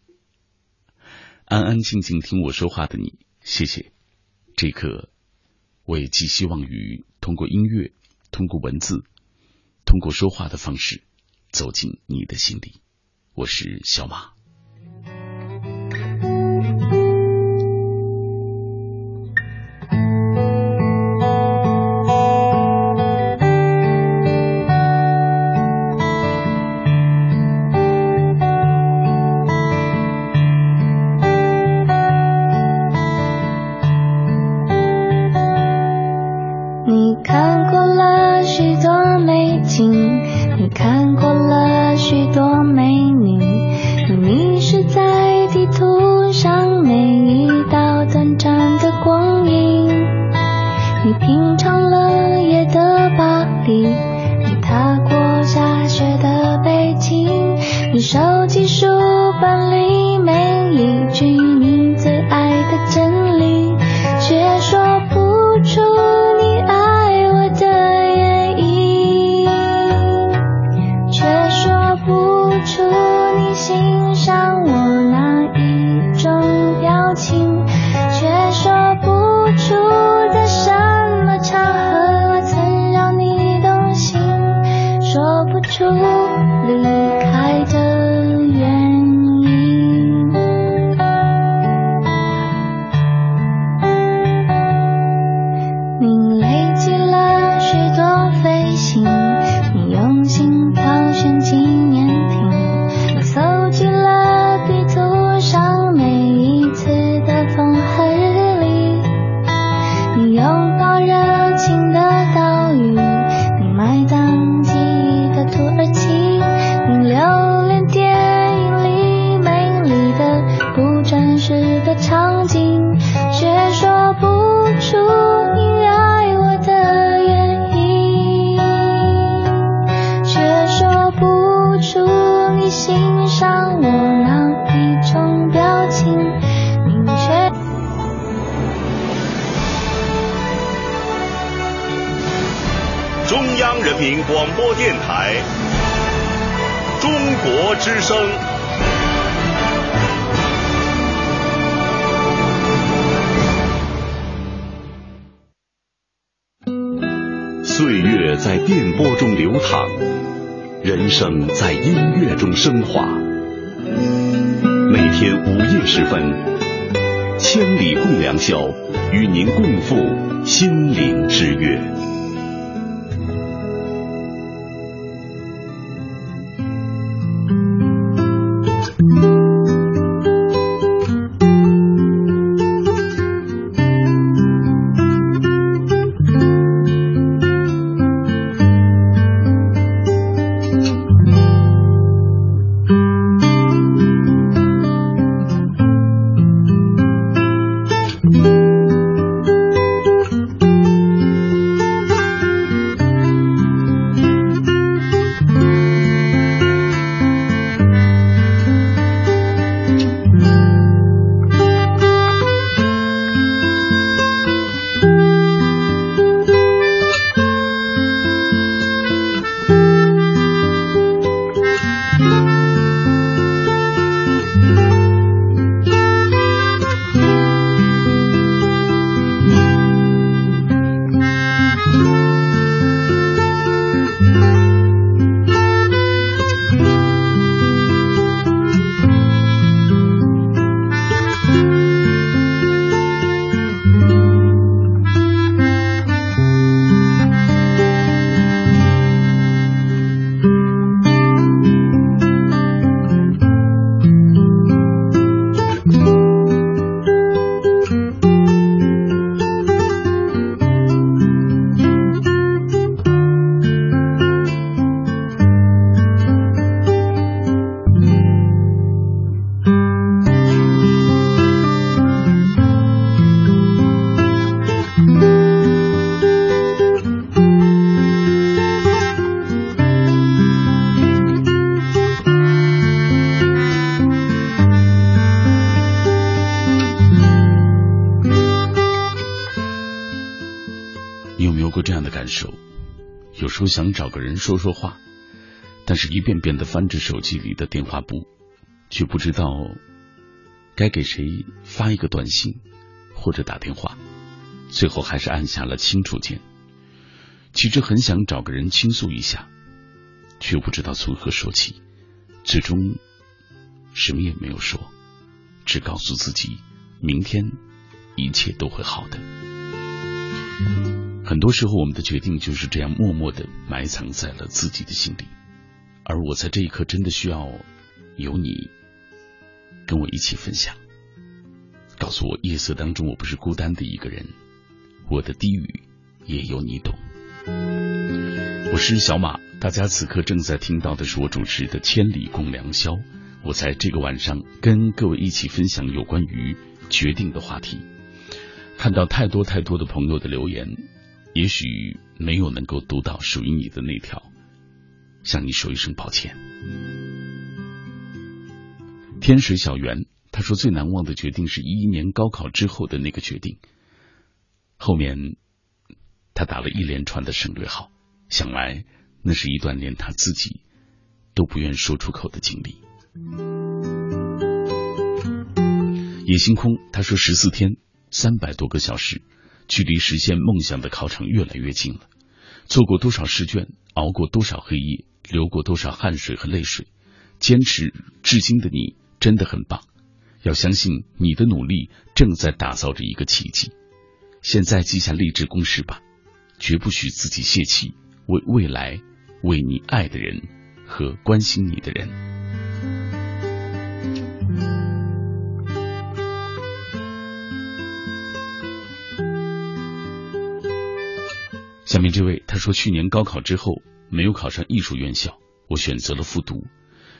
安安静静听我说话的你，谢谢。这一刻，我也寄希望于通过音乐。通过文字，通过说话的方式，走进你的心里。我是小马。的感受？有时候想找个人说说话，但是一遍遍的翻着手机里的电话簿，却不知道该给谁发一个短信或者打电话，最后还是按下了清楚键。其实很想找个人倾诉一下，却不知道从何说起，最终什么也没有说，只告诉自己明天一切都会好的。很多时候，我们的决定就是这样默默的埋藏在了自己的心里，而我在这一刻真的需要有你跟我一起分享，告诉我夜色当中我不是孤单的一个人，我的低语也有你懂。我是小马，大家此刻正在听到的是我主持的《千里共良宵》，我在这个晚上跟各位一起分享有关于决定的话题。看到太多太多的朋友的留言，也许没有能够读到属于你的那条，向你说一声抱歉。天水小圆他说最难忘的决定是一一年高考之后的那个决定，后面他打了一连串的省略号，想来那是一段连他自己都不愿说出口的经历。野星空他说十四天。三百多个小时，距离实现梦想的考场越来越近了。做过多少试卷，熬过多少黑夜，流过多少汗水和泪水，坚持至今的你真的很棒。要相信你的努力正在打造着一个奇迹。现在记下励志公式吧，绝不许自己泄气，为未来，为你爱的人和关心你的人。下面这位他说，去年高考之后没有考上艺术院校，我选择了复读。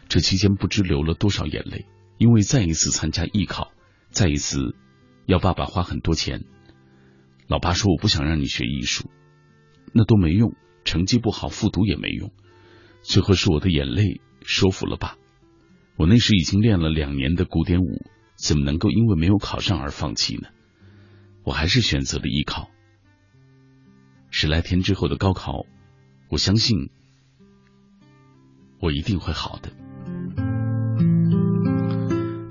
这期间不知流了多少眼泪，因为再一次参加艺考，再一次要爸爸花很多钱。老爸说我不想让你学艺术，那都没用，成绩不好复读也没用。最后是我的眼泪说服了爸。我那时已经练了两年的古典舞，怎么能够因为没有考上而放弃呢？我还是选择了艺考。十来天之后的高考，我相信我一定会好的。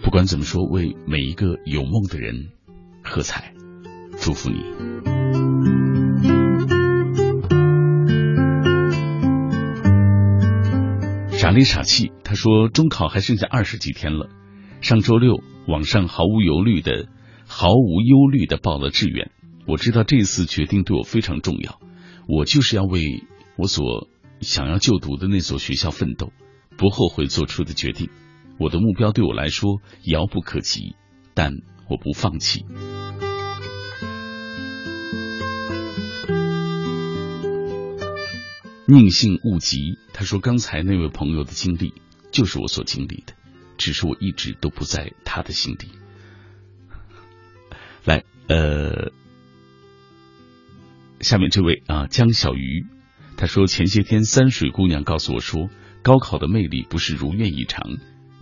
不管怎么说，为每一个有梦的人喝彩，祝福你。傻里傻气，他说中考还剩下二十几天了。上周六，网上毫无忧虑的、毫无忧虑的报了志愿。我知道这次决定对我非常重要，我就是要为我所想要就读的那所学校奋斗，不后悔做出的决定。我的目标对我来说遥不可及，但我不放弃。宁性勿急，他说刚才那位朋友的经历就是我所经历的，只是我一直都不在他的心底。来，呃。下面这位啊，江小鱼，他说前些天三水姑娘告诉我说，高考的魅力不是如愿以偿，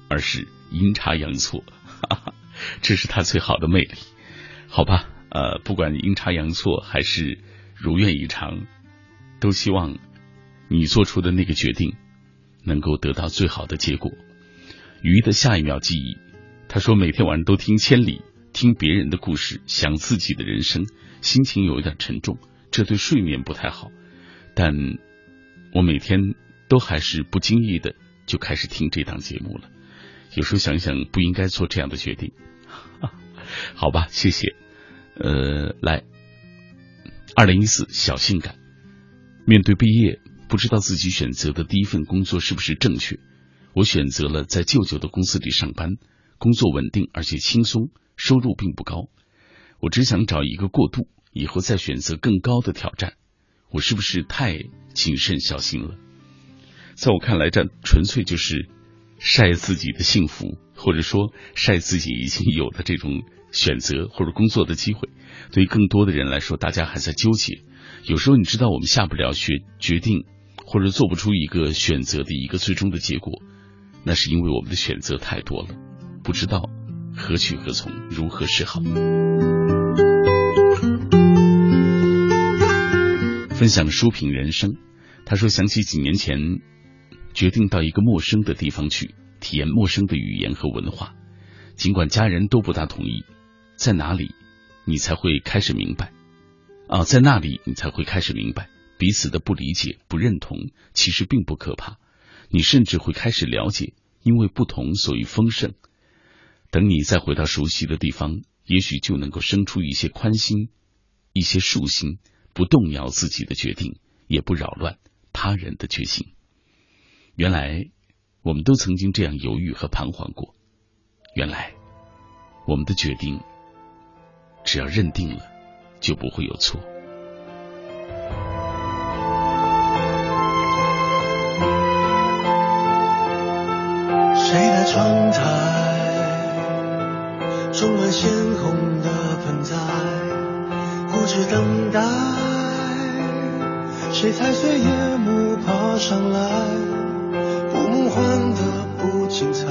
而是阴差阳错，哈哈，这是他最好的魅力。好吧，呃，不管阴差阳错还是如愿以偿，都希望你做出的那个决定能够得到最好的结果。鱼的下一秒记忆，他说每天晚上都听千里，听别人的故事，想自己的人生，心情有一点沉重。这对睡眠不太好，但我每天都还是不经意的就开始听这档节目了。有时候想想，不应该做这样的决定。[laughs] 好吧，谢谢。呃，来，二零一四小性感，面对毕业，不知道自己选择的第一份工作是不是正确。我选择了在舅舅的公司里上班，工作稳定而且轻松，收入并不高。我只想找一个过渡。以后再选择更高的挑战，我是不是太谨慎小心了？在我看来，这纯粹就是晒自己的幸福，或者说晒自己已经有的这种选择或者工作的机会。对于更多的人来说，大家还在纠结。有时候你知道，我们下不了决决定，或者做不出一个选择的一个最终的结果，那是因为我们的选择太多了，不知道何去何从，如何是好。分享书评人生，他说想起几年前决定到一个陌生的地方去体验陌生的语言和文化，尽管家人都不大同意，在哪里你才会开始明白啊，在那里你才会开始明白彼此的不理解、不认同其实并不可怕，你甚至会开始了解，因为不同所以丰盛。等你再回到熟悉的地方，也许就能够生出一些宽心，一些竖心。不动摇自己的决定，也不扰乱他人的决心。原来，我们都曾经这样犹豫和彷徨过。原来，我们的决定，只要认定了，就不会有错。谁的窗台，充满鲜红的盆栽？不知等待，谁踩碎夜幕爬上来？不梦幻的不精彩，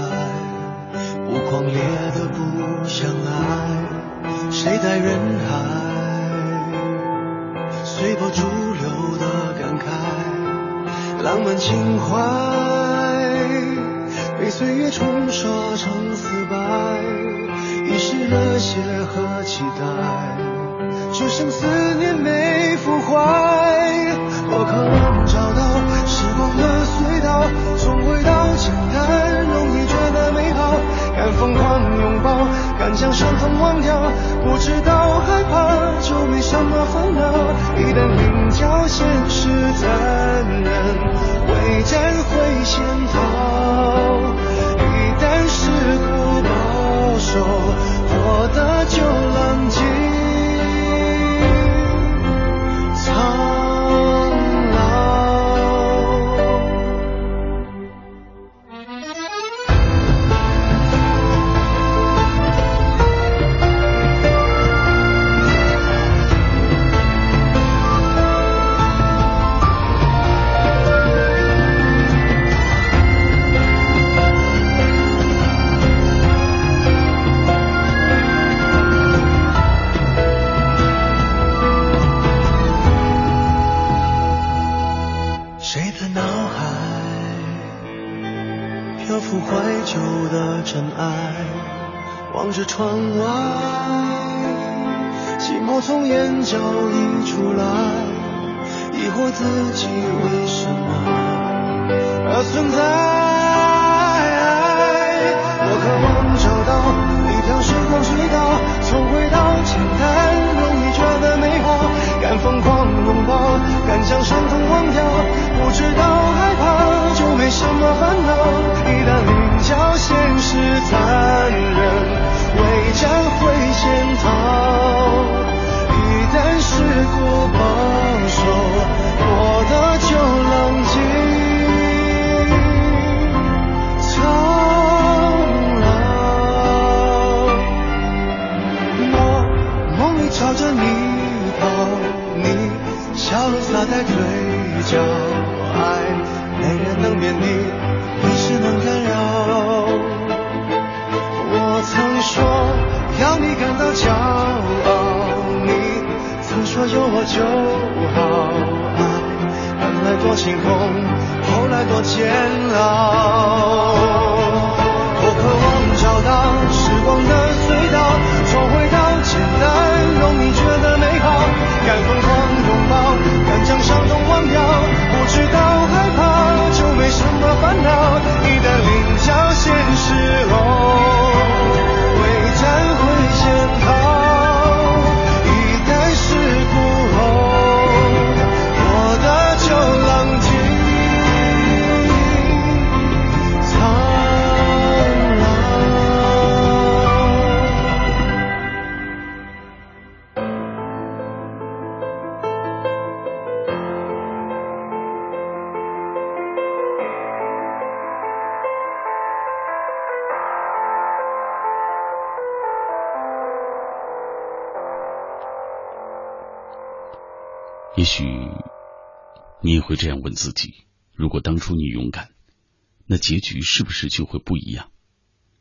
不狂烈的不相爱，谁在人海随波逐流的感慨，浪漫情怀被岁月冲刷成死白，遗失热血和期待。只剩思念没腐坏，多渴望找到时光的隧道，重回到简单，容易觉得美好，敢疯狂拥抱，敢将伤痛忘掉，不知道害怕就没什么烦恼，一旦领教现实残忍，会战会先逃，一旦事故保守，活得就冷静。早已出来，疑惑自己为什么而存在。我渴望找到一条时光隧道，从回到简单，容易觉得美好。敢疯狂拥抱，敢将伤痛忘掉，不知道害怕就没什么烦恼。一旦领教，现实残忍，未战会先逃。如果放手，我的就冷静苍老。梦梦里朝着你跑，你笑容洒在嘴角，爱没人能免疫，一时能干扰。我曾说要你感到骄傲。有我就好本来多心空后来多煎熬我渴望找到时光的隧道重回到简单容你觉得美好。敢疯狂拥抱敢将伤痛忘掉不知道害怕就没什么烦恼一旦领教现实后。许你也会这样问自己：如果当初你勇敢，那结局是不是就会不一样？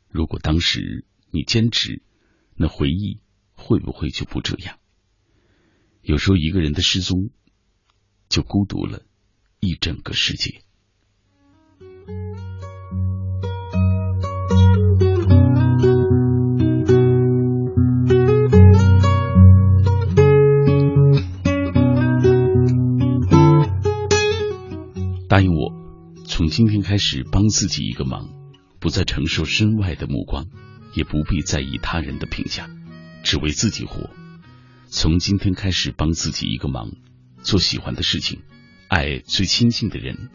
如果当时你坚持，那回忆会不会就不这样？有时候一个人的失踪，就孤独了一整个世界。答应我，从今天开始帮自己一个忙，不再承受身外的目光，也不必在意他人的评价，只为自己活。从今天开始帮自己一个忙，做喜欢的事情，爱最亲近的人，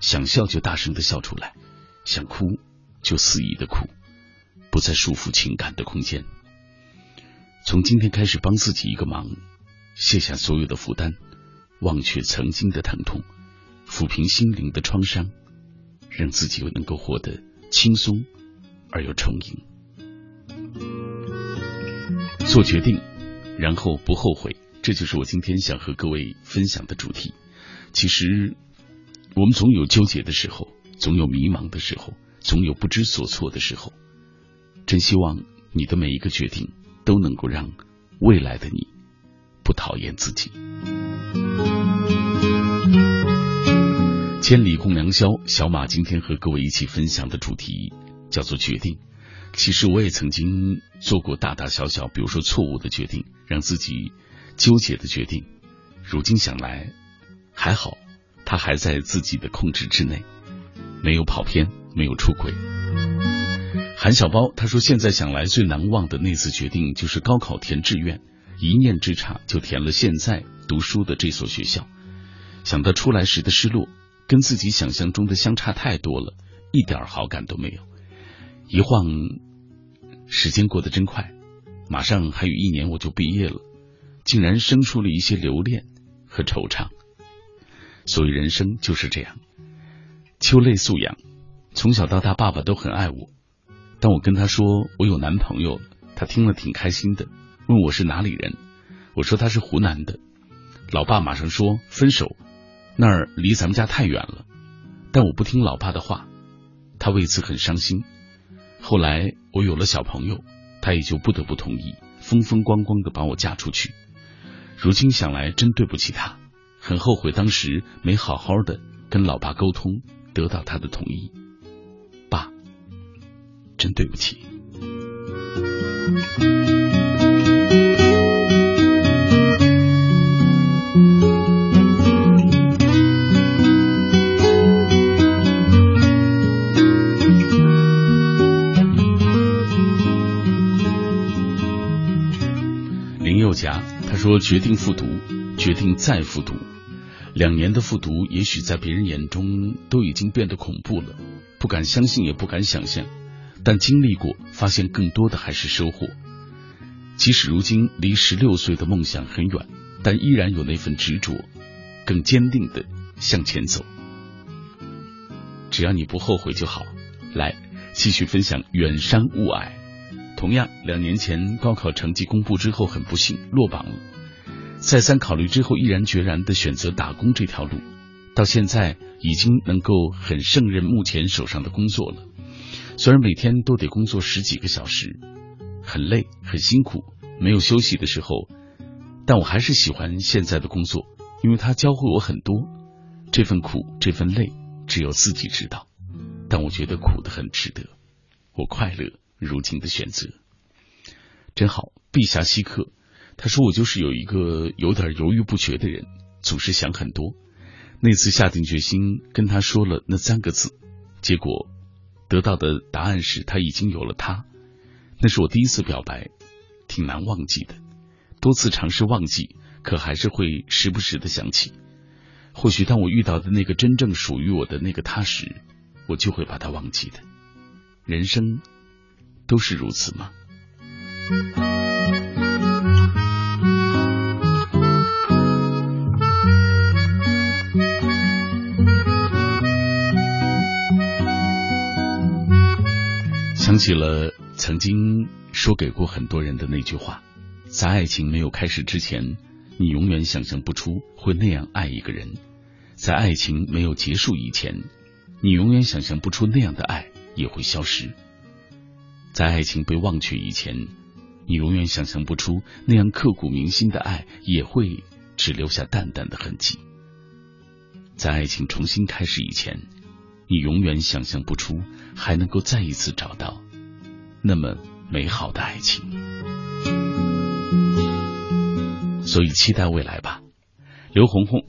想笑就大声的笑出来，想哭就肆意的哭，不再束缚情感的空间。从今天开始帮自己一个忙，卸下所有的负担，忘却曾经的疼痛。抚平心灵的创伤，让自己又能够活得轻松而又充盈。做决定，然后不后悔。这就是我今天想和各位分享的主题。其实，我们总有纠结的时候，总有迷茫的时候，总有不知所措的时候。真希望你的每一个决定都能够让未来的你不讨厌自己。千里共良宵，小马今天和各位一起分享的主题叫做决定。其实我也曾经做过大大小小，比如说错误的决定，让自己纠结的决定。如今想来，还好，他还在自己的控制之内，没有跑偏，没有出轨。韩小包他说，现在想来最难忘的那次决定，就是高考填志愿，一念之差就填了现在读书的这所学校。想到出来时的失落。跟自己想象中的相差太多了，一点好感都没有。一晃，时间过得真快，马上还有一年我就毕业了，竟然生出了一些留恋和惆怅。所以人生就是这样，秋泪素养。从小到大，爸爸都很爱我。当我跟他说我有男朋友，他听了挺开心的，问我是哪里人，我说他是湖南的。老爸马上说分手。那儿离咱们家太远了，但我不听老爸的话，他为此很伤心。后来我有了小朋友，他也就不得不同意，风风光光的把我嫁出去。如今想来，真对不起他，很后悔当时没好好的跟老爸沟通，得到他的同意。爸，真对不起。家，他说决定复读，决定再复读。两年的复读，也许在别人眼中都已经变得恐怖了，不敢相信，也不敢想象。但经历过，发现更多的还是收获。即使如今离十六岁的梦想很远，但依然有那份执着，更坚定的向前走。只要你不后悔就好。来，继续分享远山雾霭。同样，两年前高考成绩公布之后，很不幸落榜了。再三考虑之后，毅然决然的选择打工这条路。到现在已经能够很胜任目前手上的工作了。虽然每天都得工作十几个小时，很累很辛苦，没有休息的时候，但我还是喜欢现在的工作，因为它教会我很多。这份苦，这份累，只有自己知道。但我觉得苦的很值得，我快乐。如今的选择真好，碧霞稀客。他说：“我就是有一个有点犹豫不决的人，总是想很多。那次下定决心跟他说了那三个字，结果得到的答案是他已经有了他。那是我第一次表白，挺难忘记的。多次尝试忘记，可还是会时不时的想起。或许当我遇到的那个真正属于我的那个他时，我就会把他忘记的。人生。”都是如此吗？想起了曾经说给过很多人的那句话：在爱情没有开始之前，你永远想象不出会那样爱一个人；在爱情没有结束以前，你永远想象不出那样的爱也会消失。在爱情被忘却以前，你永远想象不出那样刻骨铭心的爱也会只留下淡淡的痕迹。在爱情重新开始以前，你永远想象不出还能够再一次找到那么美好的爱情。所以期待未来吧。刘红红，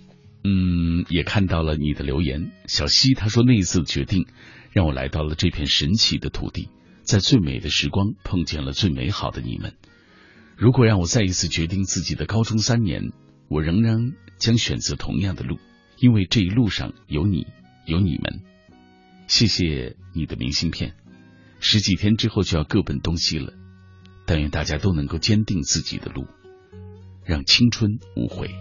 嗯，也看到了你的留言。小溪他说那一次决定让我来到了这片神奇的土地。在最美的时光碰见了最美好的你们。如果让我再一次决定自己的高中三年，我仍然将选择同样的路，因为这一路上有你，有你们。谢谢你的明信片。十几天之后就要各奔东西了，但愿大家都能够坚定自己的路，让青春无悔。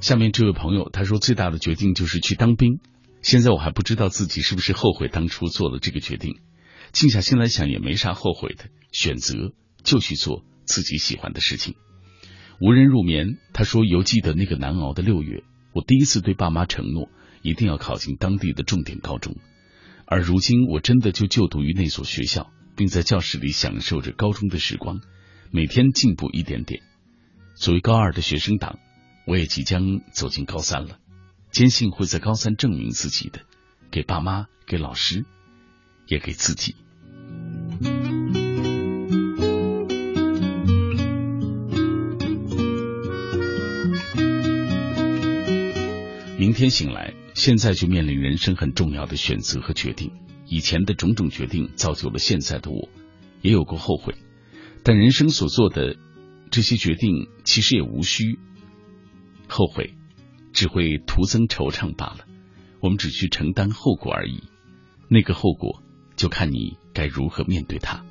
下面这位朋友他说，最大的决定就是去当兵。现在我还不知道自己是不是后悔当初做了这个决定，静下心来想也没啥后悔的，选择就去做自己喜欢的事情。无人入眠，他说犹记得那个难熬的六月，我第一次对爸妈承诺一定要考进当地的重点高中，而如今我真的就就读于那所学校，并在教室里享受着高中的时光，每天进步一点点。作为高二的学生党，我也即将走进高三了，坚信会在高三证明自己的，给爸妈、给老师，也给自己。明天醒来，现在就面临人生很重要的选择和决定。以前的种种决定造就了现在的我，也有过后悔。但人生所做的这些决定，其实也无需后悔，只会徒增惆怅罢了。我们只需承担后果而已，那个后果就看你该如何面对它。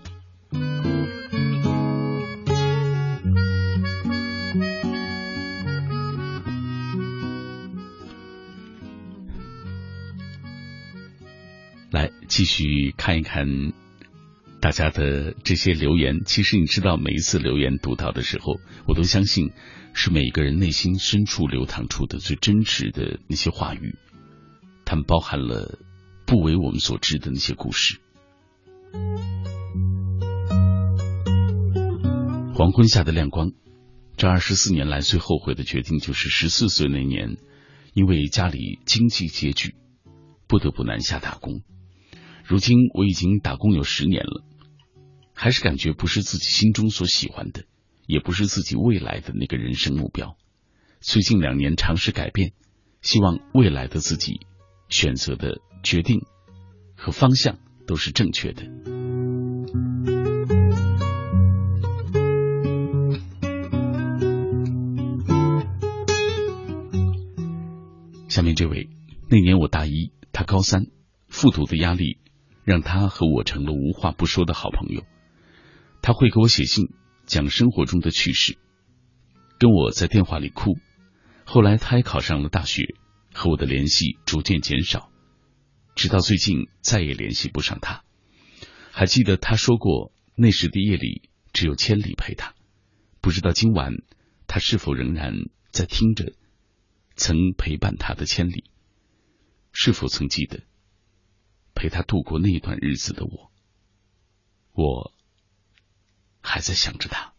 来继续看一看大家的这些留言。其实你知道，每一次留言读到的时候，我都相信是每个人内心深处流淌出的最真实的那些话语，它们包含了不为我们所知的那些故事。黄昏下的亮光，这二十四年来最后悔的决定就是十四岁那年，因为家里经济拮据，不得不南下打工。如今我已经打工有十年了，还是感觉不是自己心中所喜欢的，也不是自己未来的那个人生目标。最近两年尝试改变，希望未来的自己选择的决定和方向都是正确的。下面这位，那年我大一，他高三，复读的压力。让他和我成了无话不说的好朋友。他会给我写信，讲生活中的趣事，跟我在电话里哭。后来他也考上了大学，和我的联系逐渐减少，直到最近再也联系不上他。还记得他说过，那时的夜里只有千里陪他。不知道今晚他是否仍然在听着曾陪伴他的千里？是否曾记得？陪他度过那段日子的我，我还在想着他。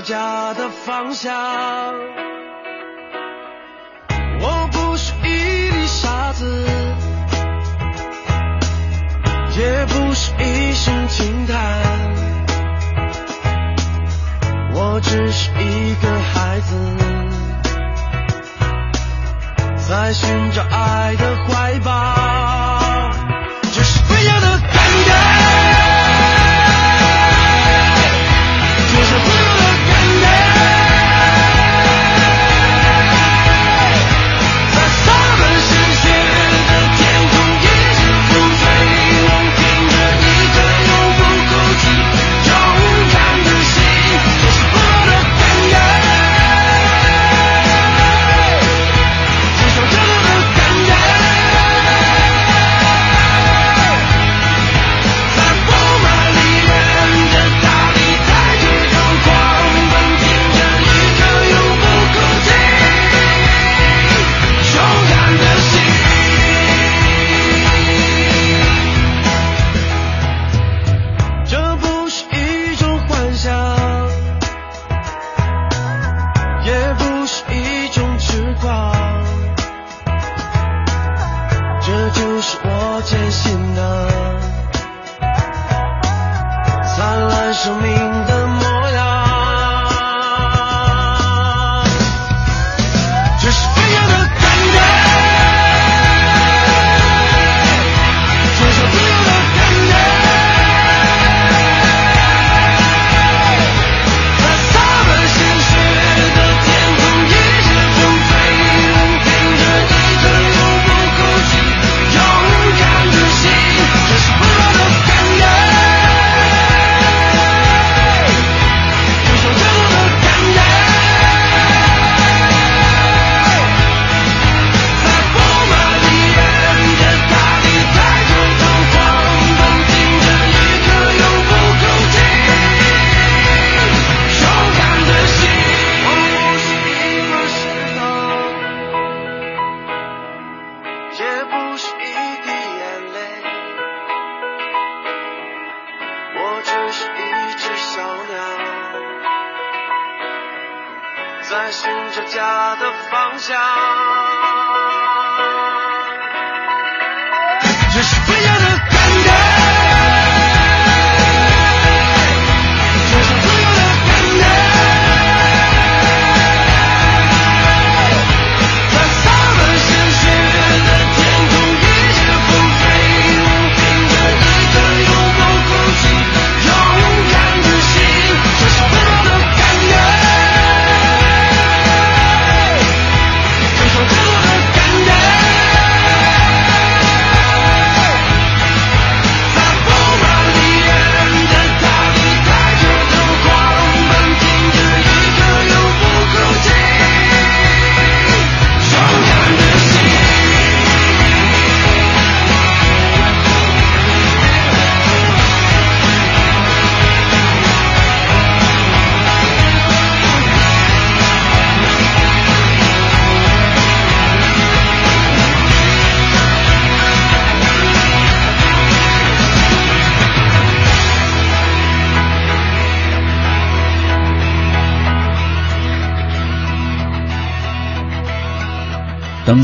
家的方向。我不是一粒沙子，也不是一声轻叹。我只是一个孩子，在寻找爱的怀抱。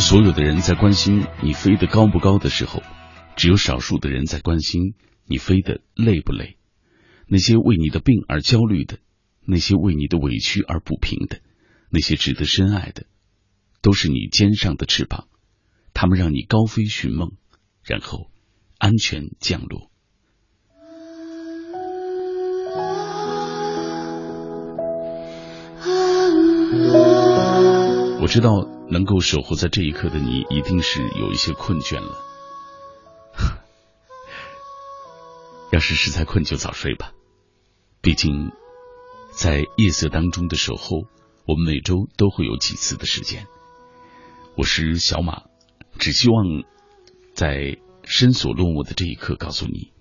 所有的人在关心你飞得高不高的时候，只有少数的人在关心你飞得累不累。那些为你的病而焦虑的，那些为你的委屈而不平的，那些值得深爱的，都是你肩上的翅膀，它们让你高飞寻梦，然后安全降落。我知道能够守候在这一刻的你，一定是有一些困倦了。[laughs] 要是实在困，就早睡吧。毕竟，在夜色当中的守候，我们每周都会有几次的时间。我是小马，只希望在深锁落幕的这一刻，告诉你，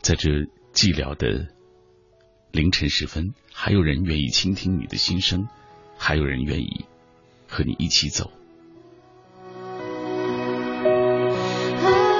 在这寂寥的凌晨时分，还有人愿意倾听你的心声，还有人愿意和你一起走。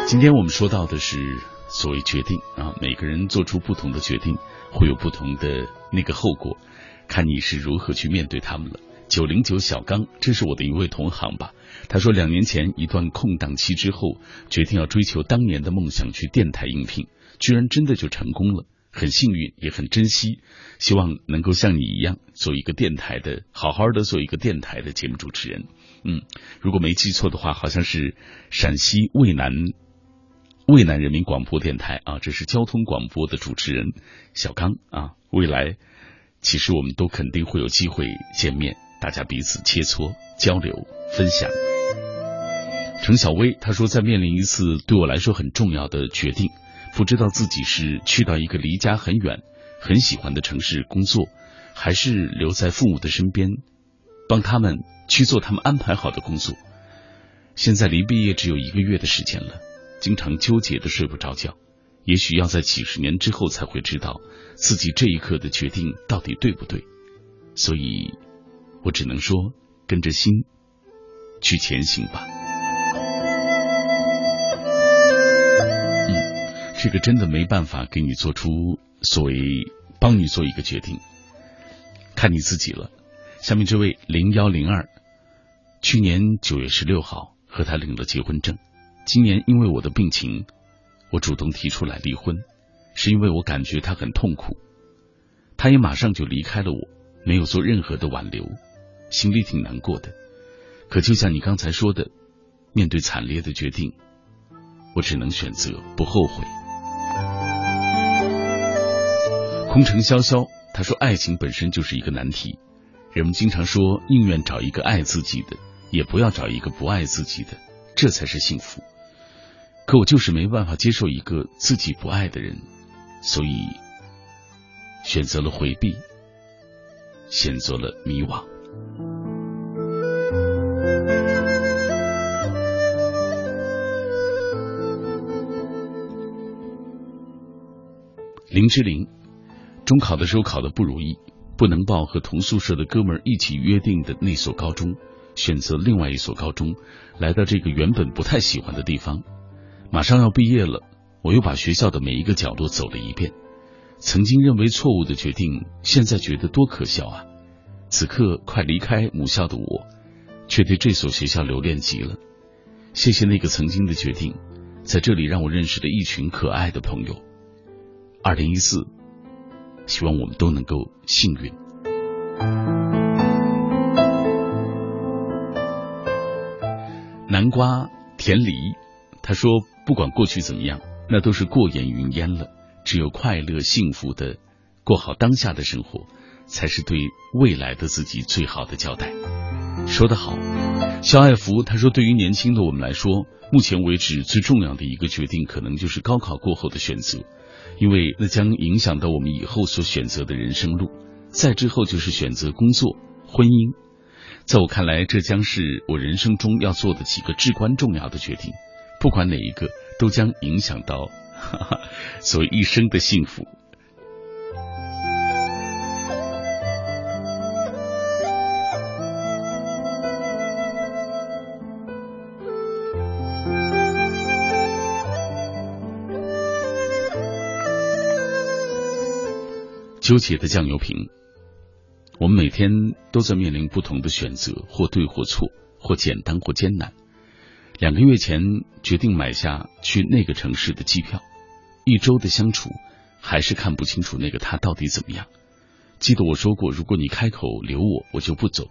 今天我们说到的是所谓决定啊，每个人做出不同的决定，会有不同的那个后果，看你是如何去面对他们了。九零九小刚，这是我的一位同行吧？他说，两年前一段空档期之后，决定要追求当年的梦想，去电台应聘，居然真的就成功了，很幸运，也很珍惜，希望能够像你一样，做一个电台的，好好的做一个电台的节目主持人。嗯，如果没记错的话，好像是陕西渭南渭南人民广播电台啊，这是交通广播的主持人小刚啊。未来其实我们都肯定会有机会见面，大家彼此切磋、交流、分享。程小薇她说，在面临一次对我来说很重要的决定，不知道自己是去到一个离家很远、很喜欢的城市工作，还是留在父母的身边，帮他们去做他们安排好的工作。现在离毕业只有一个月的时间了，经常纠结的睡不着觉。也许要在几十年之后才会知道自己这一刻的决定到底对不对。所以，我只能说跟着心去前行吧。这个真的没办法给你做出所谓帮你做一个决定，看你自己了。下面这位零幺零二，去年九月十六号和他领了结婚证，今年因为我的病情，我主动提出来离婚，是因为我感觉他很痛苦。他也马上就离开了我，没有做任何的挽留，心里挺难过的。可就像你刚才说的，面对惨烈的决定，我只能选择不后悔。空城潇潇，他说爱情本身就是一个难题，人们经常说宁愿找一个爱自己的，也不要找一个不爱自己的，这才是幸福。可我就是没办法接受一个自己不爱的人，所以选择了回避，选择了迷惘。林志玲，中考的时候考的不如意，不能报和同宿舍的哥们儿一起约定的那所高中，选择另外一所高中，来到这个原本不太喜欢的地方。马上要毕业了，我又把学校的每一个角落走了一遍。曾经认为错误的决定，现在觉得多可笑啊！此刻快离开母校的我，却对这所学校留恋极了。谢谢那个曾经的决定，在这里让我认识了一群可爱的朋友。二零一四，希望我们都能够幸运。南瓜田梨，他说：“不管过去怎么样，那都是过眼云烟了。只有快乐幸福的过好当下的生活，才是对未来的自己最好的交代。”说得好，肖爱福他说：“对于年轻的我们来说，目前为止最重要的一个决定，可能就是高考过后的选择。”因为那将影响到我们以后所选择的人生路，再之后就是选择工作、婚姻。在我看来，这将是我人生中要做的几个至关重要的决定，不管哪一个，都将影响到哈哈所一生的幸福。纠结的酱油瓶，我们每天都在面临不同的选择，或对或错，或简单或艰难。两个月前决定买下去那个城市的机票，一周的相处还是看不清楚那个他到底怎么样。记得我说过，如果你开口留我，我就不走。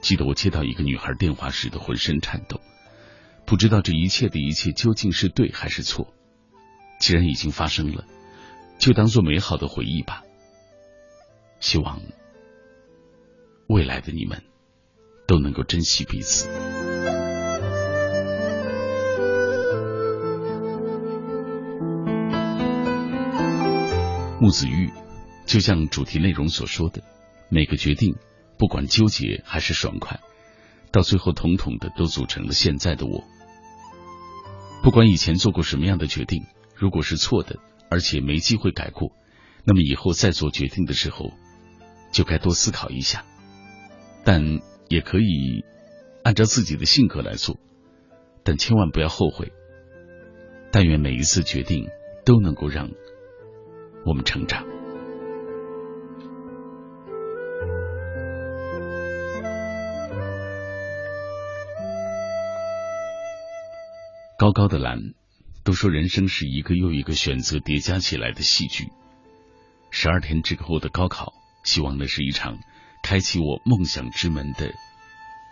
记得我接到一个女孩电话时的浑身颤抖，不知道这一切的一切究竟是对还是错。既然已经发生了，就当做美好的回忆吧。希望未来的你们都能够珍惜彼此。木子玉，就像主题内容所说的，每个决定，不管纠结还是爽快，到最后统统的都组成了现在的我。不管以前做过什么样的决定，如果是错的，而且没机会改过，那么以后再做决定的时候。就该多思考一下，但也可以按照自己的性格来做，但千万不要后悔。但愿每一次决定都能够让我们成长。高高的蓝，都说人生是一个又一个选择叠加起来的戏剧。十二天之后的高考。希望那是一场开启我梦想之门的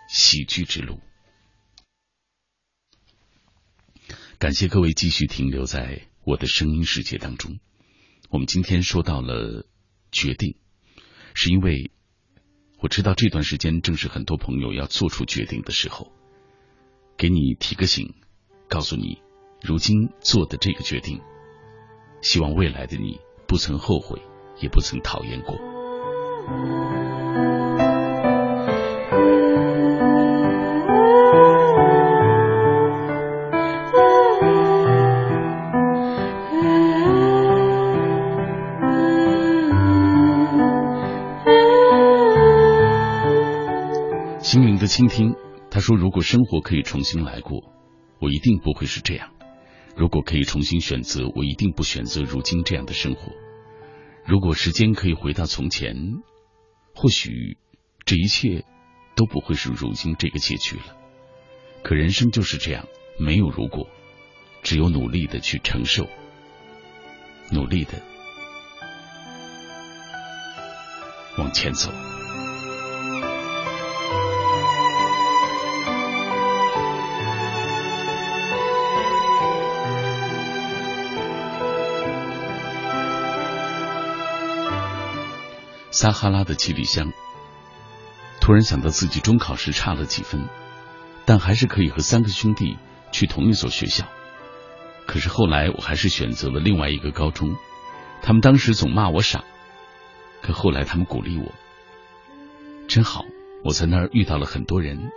喜剧之路。感谢各位继续停留在我的声音世界当中。我们今天说到了决定，是因为我知道这段时间正是很多朋友要做出决定的时候，给你提个醒，告诉你如今做的这个决定，希望未来的你不曾后悔，也不曾讨厌过。心灵的倾听，他说：“如果生活可以重新来过，我一定不会是这样；如果可以重新选择，我一定不选择如今这样的生活。如果时间可以回到从前。”或许这一切都不会是如今这个结局了，可人生就是这样，没有如果，只有努力的去承受，努力的往前走。撒哈拉的七里香，突然想到自己中考时差了几分，但还是可以和三个兄弟去同一所学校。可是后来我还是选择了另外一个高中，他们当时总骂我傻，可后来他们鼓励我，真好，我在那儿遇到了很多人，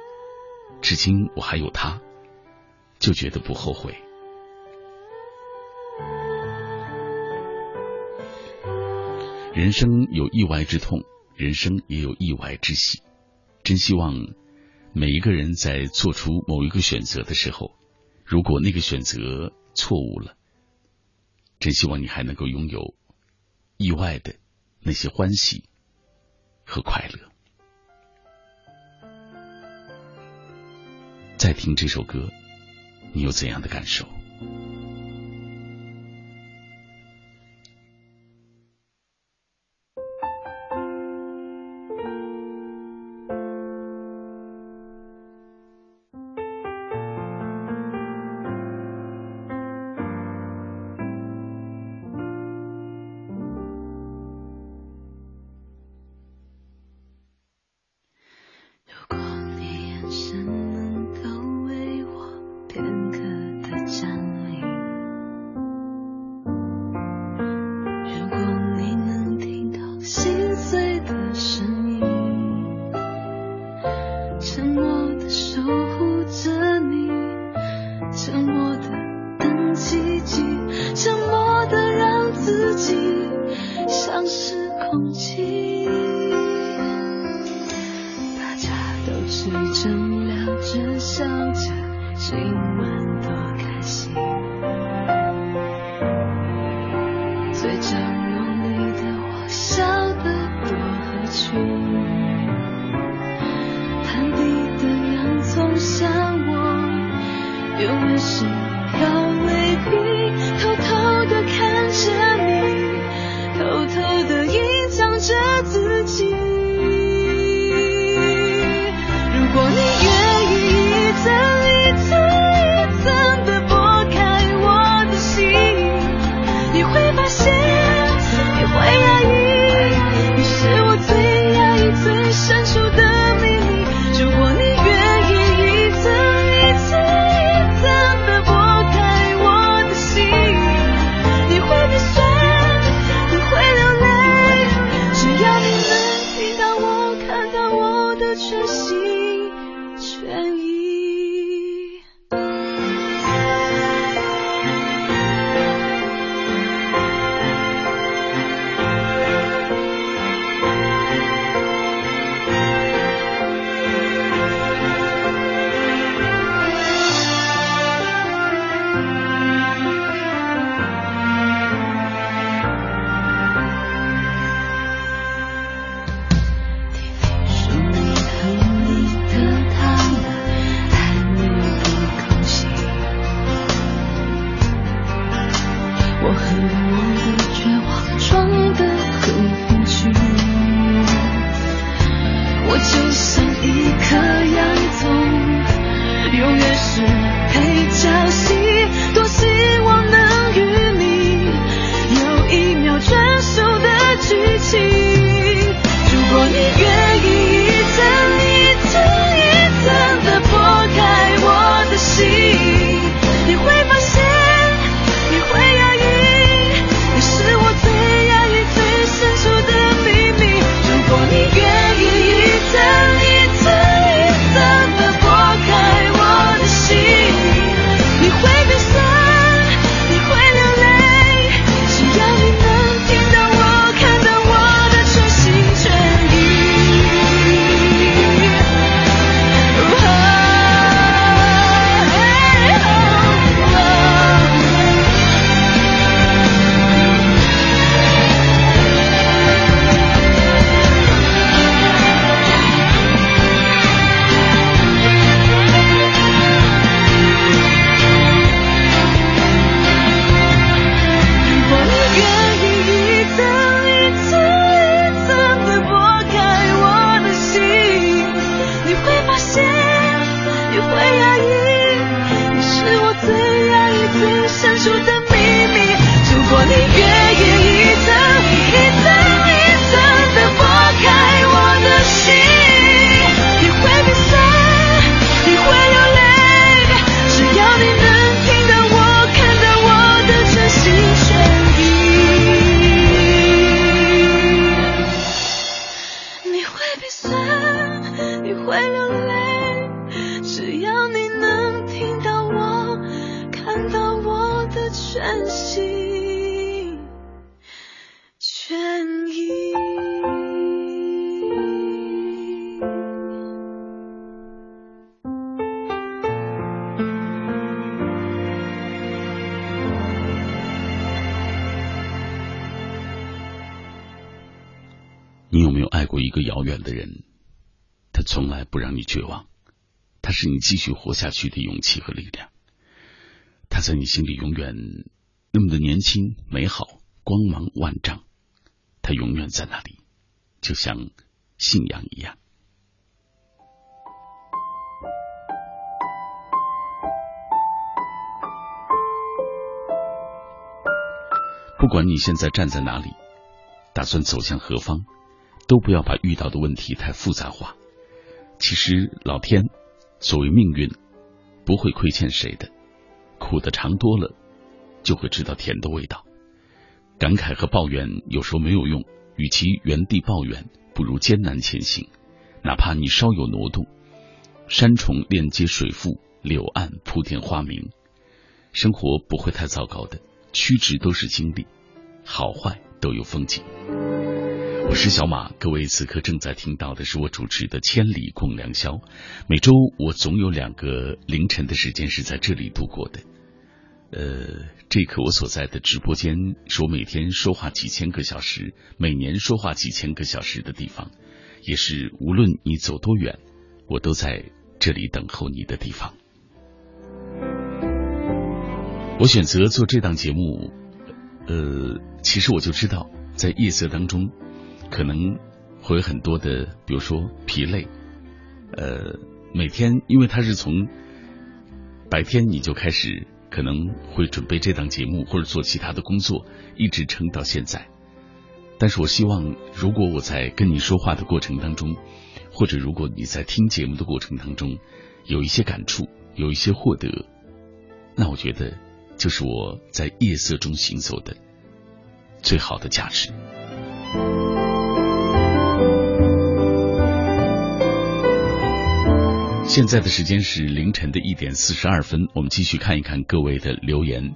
至今我还有他，就觉得不后悔。人生有意外之痛，人生也有意外之喜。真希望每一个人在做出某一个选择的时候，如果那个选择错误了，真希望你还能够拥有意外的那些欢喜和快乐。再听这首歌，你有怎样的感受？一个遥远的人，他从来不让你绝望，他是你继续活下去的勇气和力量。他在你心里永远那么的年轻、美好、光芒万丈，他永远在那里，就像信仰一样。不管你现在站在哪里，打算走向何方，都不要把遇到的问题太复杂化。其实老天，所谓命运，不会亏欠谁的。苦的尝多了，就会知道甜的味道。感慨和抱怨有时候没有用，与其原地抱怨，不如艰难前行。哪怕你稍有挪动，山重链接水复，柳暗铺天花明，生活不会太糟糕的。曲直都是经历，好坏都有风景。我是小马，各位此刻正在听到的是我主持的《千里共良宵》。每周我总有两个凌晨的时间是在这里度过的。呃，这刻我所在的直播间是我每天说话几千个小时，每年说话几千个小时的地方，也是无论你走多远，我都在这里等候你的地方。我选择做这档节目，呃，其实我就知道，在夜色当中，可能会有很多的，比如说疲累，呃，每天因为他是从白天你就开始可能会准备这档节目或者做其他的工作，一直撑到现在。但是我希望，如果我在跟你说话的过程当中，或者如果你在听节目的过程当中有一些感触，有一些获得，那我觉得。就是我在夜色中行走的最好的价值。现在的时间是凌晨的一点四十二分，我们继续看一看各位的留言。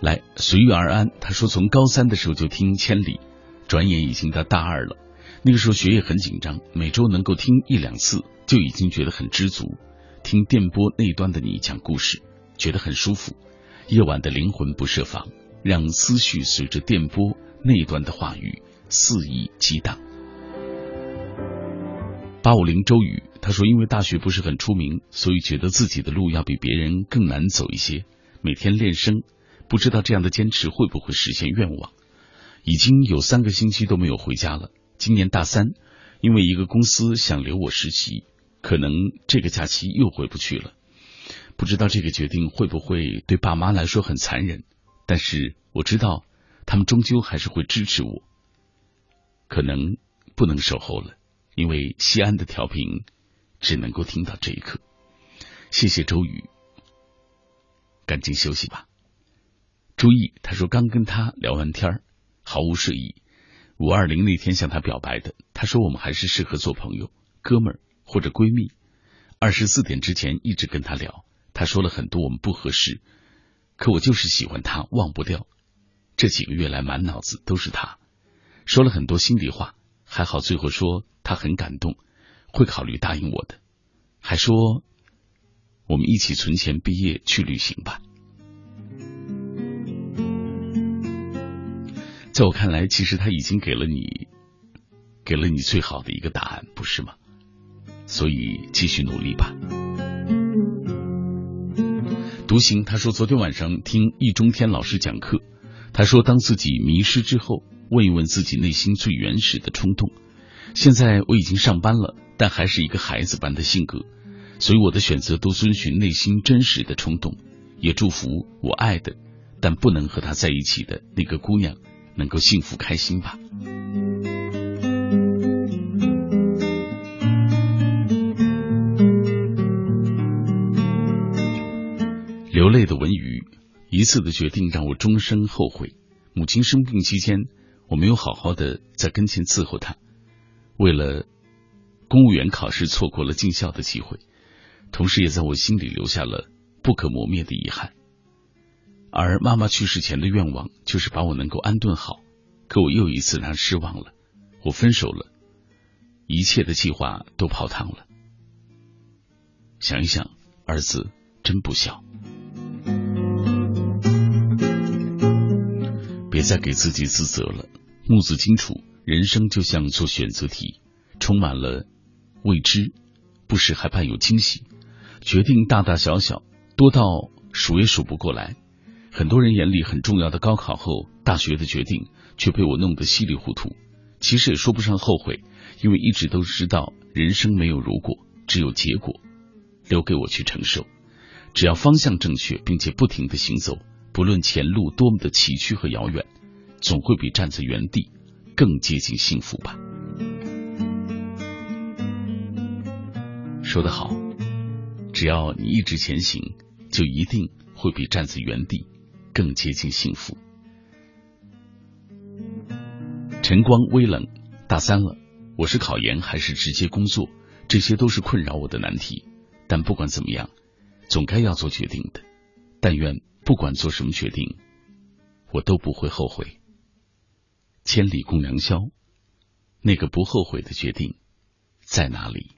来，随遇而安。他说，从高三的时候就听《千里》，转眼已经到大二了。那个时候学业很紧张，每周能够听一两次就已经觉得很知足。听电波那端的你讲故事，觉得很舒服。夜晚的灵魂不设防，让思绪随着电波那端的话语肆意激荡。八五零周宇他说：“因为大学不是很出名，所以觉得自己的路要比别人更难走一些。每天练声，不知道这样的坚持会不会实现愿望。已经有三个星期都没有回家了。今年大三，因为一个公司想留我实习，可能这个假期又回不去了。”不知道这个决定会不会对爸妈来说很残忍，但是我知道他们终究还是会支持我。可能不能守候了，因为西安的调频只能够听到这一刻。谢谢周宇，赶紧休息吧。朱毅他说刚跟他聊完天毫无睡意。五二零那天向他表白的，他说我们还是适合做朋友、哥们儿或者闺蜜。二十四点之前一直跟他聊。他说了很多我们不合适，可我就是喜欢他，忘不掉。这几个月来满脑子都是他，说了很多心里话，还好最后说他很感动，会考虑答应我的，还说我们一起存钱毕业去旅行吧。在我看来，其实他已经给了你，给了你最好的一个答案，不是吗？所以继续努力吧。独行，他说昨天晚上听易中天老师讲课，他说当自己迷失之后，问一问自己内心最原始的冲动。现在我已经上班了，但还是一个孩子般的性格，所以我的选择都遵循内心真实的冲动。也祝福我爱的，但不能和他在一起的那个姑娘能够幸福开心吧。流泪的文宇，一次的决定让我终生后悔。母亲生病期间，我没有好好的在跟前伺候他，为了公务员考试错过了进校的机会，同时也在我心里留下了不可磨灭的遗憾。而妈妈去世前的愿望就是把我能够安顿好，可我又一次让失望了。我分手了，一切的计划都泡汤了。想一想，儿子真不孝。再给自己自责了。木子清楚，人生就像做选择题，充满了未知，不时还伴有惊喜。决定大大小小，多到数也数不过来。很多人眼里很重要的高考后大学的决定，却被我弄得稀里糊涂。其实也说不上后悔，因为一直都知道人生没有如果，只有结果，留给我去承受。只要方向正确，并且不停的行走，不论前路多么的崎岖和遥远，总会比站在原地更接近幸福吧。说得好，只要你一直前行，就一定会比站在原地更接近幸福。晨光微冷，大三了，我是考研还是直接工作，这些都是困扰我的难题。但不管怎么样，总该要做决定的。但愿不管做什么决定，我都不会后悔。千里共良宵，那个不后悔的决定在哪里？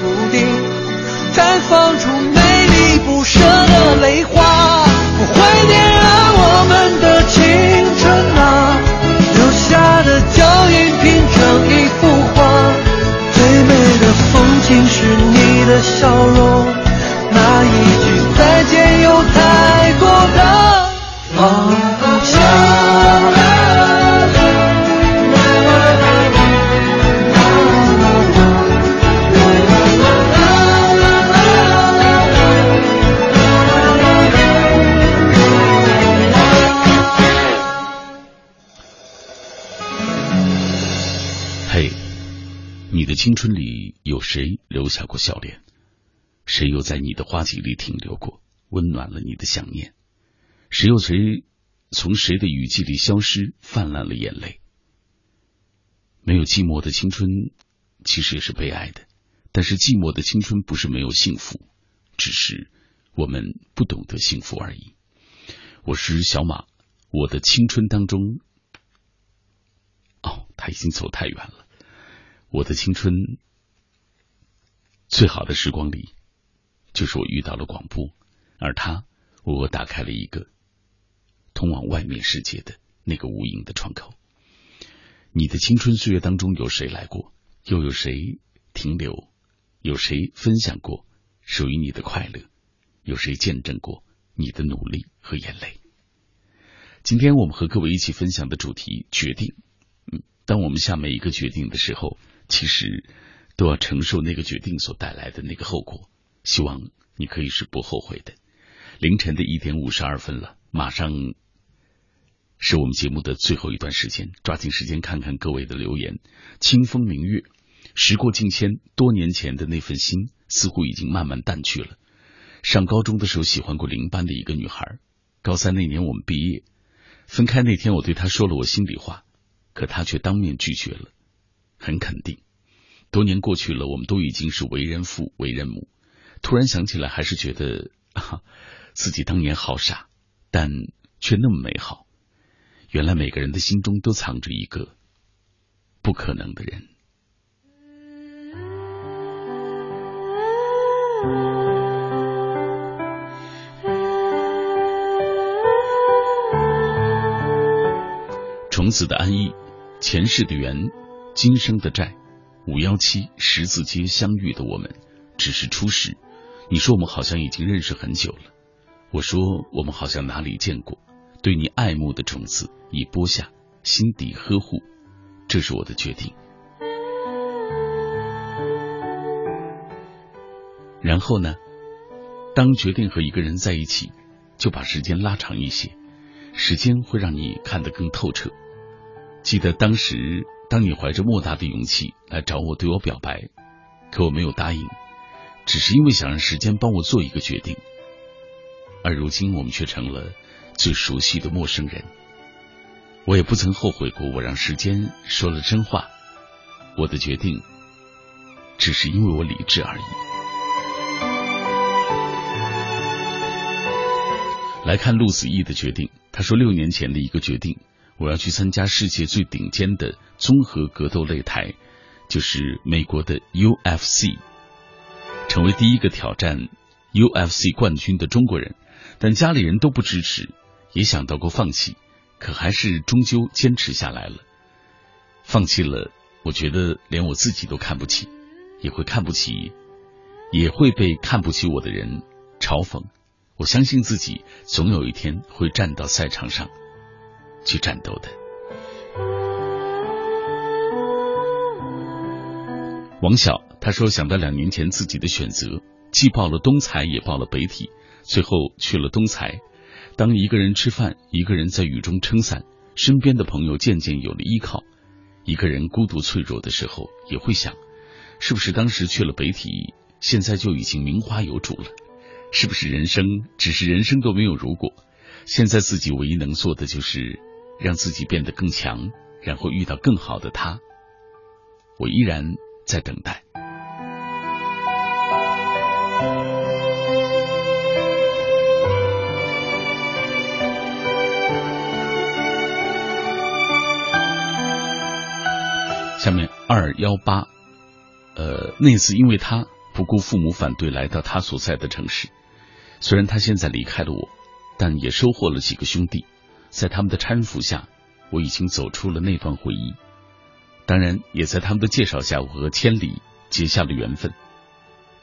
注定绽放出美丽不舍的泪花，怀念啊，我们的青春啊，留下的脚印拼成一幅画，最美的风景是你的笑容，那一句再见有太多的。青春里有谁留下过笑脸？谁又在你的花季里停留过，温暖了你的想念？谁又谁从谁的雨季里消失，泛滥了眼泪？没有寂寞的青春，其实也是悲哀的。但是寂寞的青春不是没有幸福，只是我们不懂得幸福而已。我是小马，我的青春当中，哦，他已经走太远了。我的青春最好的时光里，就是我遇到了广播，而他为我打开了一个通往外面世界的那个无垠的窗口。你的青春岁月当中有谁来过？又有谁停留？有谁分享过属于你的快乐？有谁见证过你的努力和眼泪？今天我们和各位一起分享的主题：决定。嗯，当我们下每一个决定的时候，其实都要承受那个决定所带来的那个后果。希望你可以是不后悔的。凌晨的一点五十二分了，马上是我们节目的最后一段时间，抓紧时间看看各位的留言。清风明月，时过境迁，多年前的那份心似乎已经慢慢淡去了。上高中的时候喜欢过邻班的一个女孩，高三那年我们毕业，分开那天我对她说了我心里话，可她却当面拒绝了。很肯定，多年过去了，我们都已经是为人父、为人母。突然想起来，还是觉得啊，自己当年好傻，但却那么美好。原来每个人的心中都藏着一个不可能的人。[laughs] 虫子的安逸，前世的缘，今生的债。五幺七十字街相遇的我们，只是初识。你说我们好像已经认识很久了，我说我们好像哪里见过。对你爱慕的种子已播下，心底呵护，这是我的决定。然后呢？当决定和一个人在一起，就把时间拉长一些，时间会让你看得更透彻。记得当时，当你怀着莫大的勇气来找我，对我表白，可我没有答应，只是因为想让时间帮我做一个决定。而如今，我们却成了最熟悉的陌生人。我也不曾后悔过，我让时间说了真话。我的决定，只是因为我理智而已。来看陆子毅的决定，他说六年前的一个决定，我要去参加世界最顶尖的综合格斗擂台，就是美国的 UFC，成为第一个挑战 UFC 冠军的中国人。但家里人都不支持，也想到过放弃，可还是终究坚持下来了。放弃了，我觉得连我自己都看不起，也会看不起，也会被看不起我的人嘲讽。我相信自己总有一天会站到赛场上去战斗的。王晓他说，想到两年前自己的选择，既报了东财，也报了北体，最后去了东财。当一个人吃饭，一个人在雨中撑伞，身边的朋友渐渐有了依靠，一个人孤独脆弱的时候，也会想，是不是当时去了北体，现在就已经名花有主了？是不是人生只是人生都没有如果？现在自己唯一能做的就是让自己变得更强，然后遇到更好的他。我依然在等待。下面二幺八，呃，那次因为他不顾父母反对，来到他所在的城市。虽然他现在离开了我，但也收获了几个兄弟。在他们的搀扶下，我已经走出了那段回忆。当然，也在他们的介绍下，我和千里结下了缘分。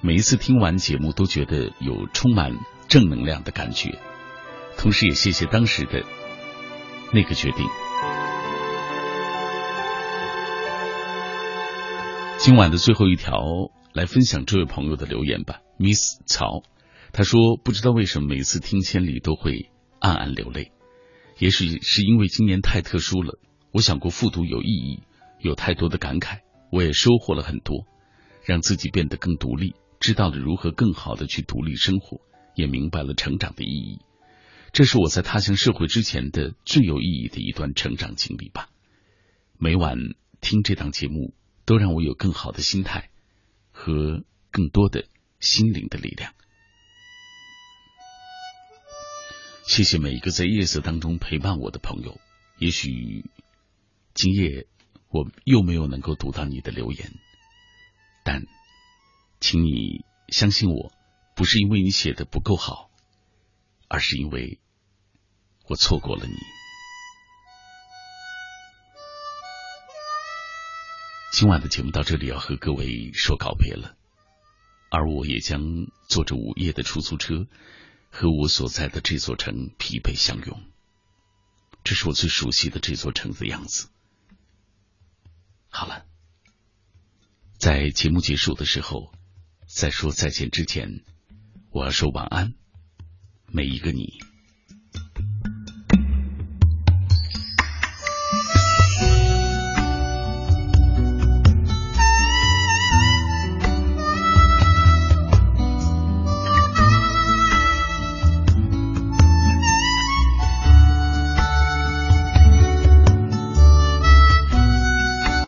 每一次听完节目，都觉得有充满正能量的感觉。同时也谢谢当时的那个决定。今晚的最后一条，来分享这位朋友的留言吧，Miss 曹，他说不知道为什么每次听《千里》都会暗暗流泪，也许是因为今年太特殊了。我想过复读有意义，有太多的感慨，我也收获了很多，让自己变得更独立，知道了如何更好的去独立生活，也明白了成长的意义。这是我在踏向社会之前的最有意义的一段成长经历吧。每晚听这档节目。都让我有更好的心态和更多的心灵的力量。谢谢每一个在夜色当中陪伴我的朋友。也许今夜我又没有能够读到你的留言，但请你相信我，不是因为你写的不够好，而是因为我错过了你。今晚的节目到这里要和各位说告别了，而我也将坐着午夜的出租车，和我所在的这座城疲惫相拥。这是我最熟悉的这座城的样子。好了，在节目结束的时候，在说再见之前，我要说晚安，每一个你。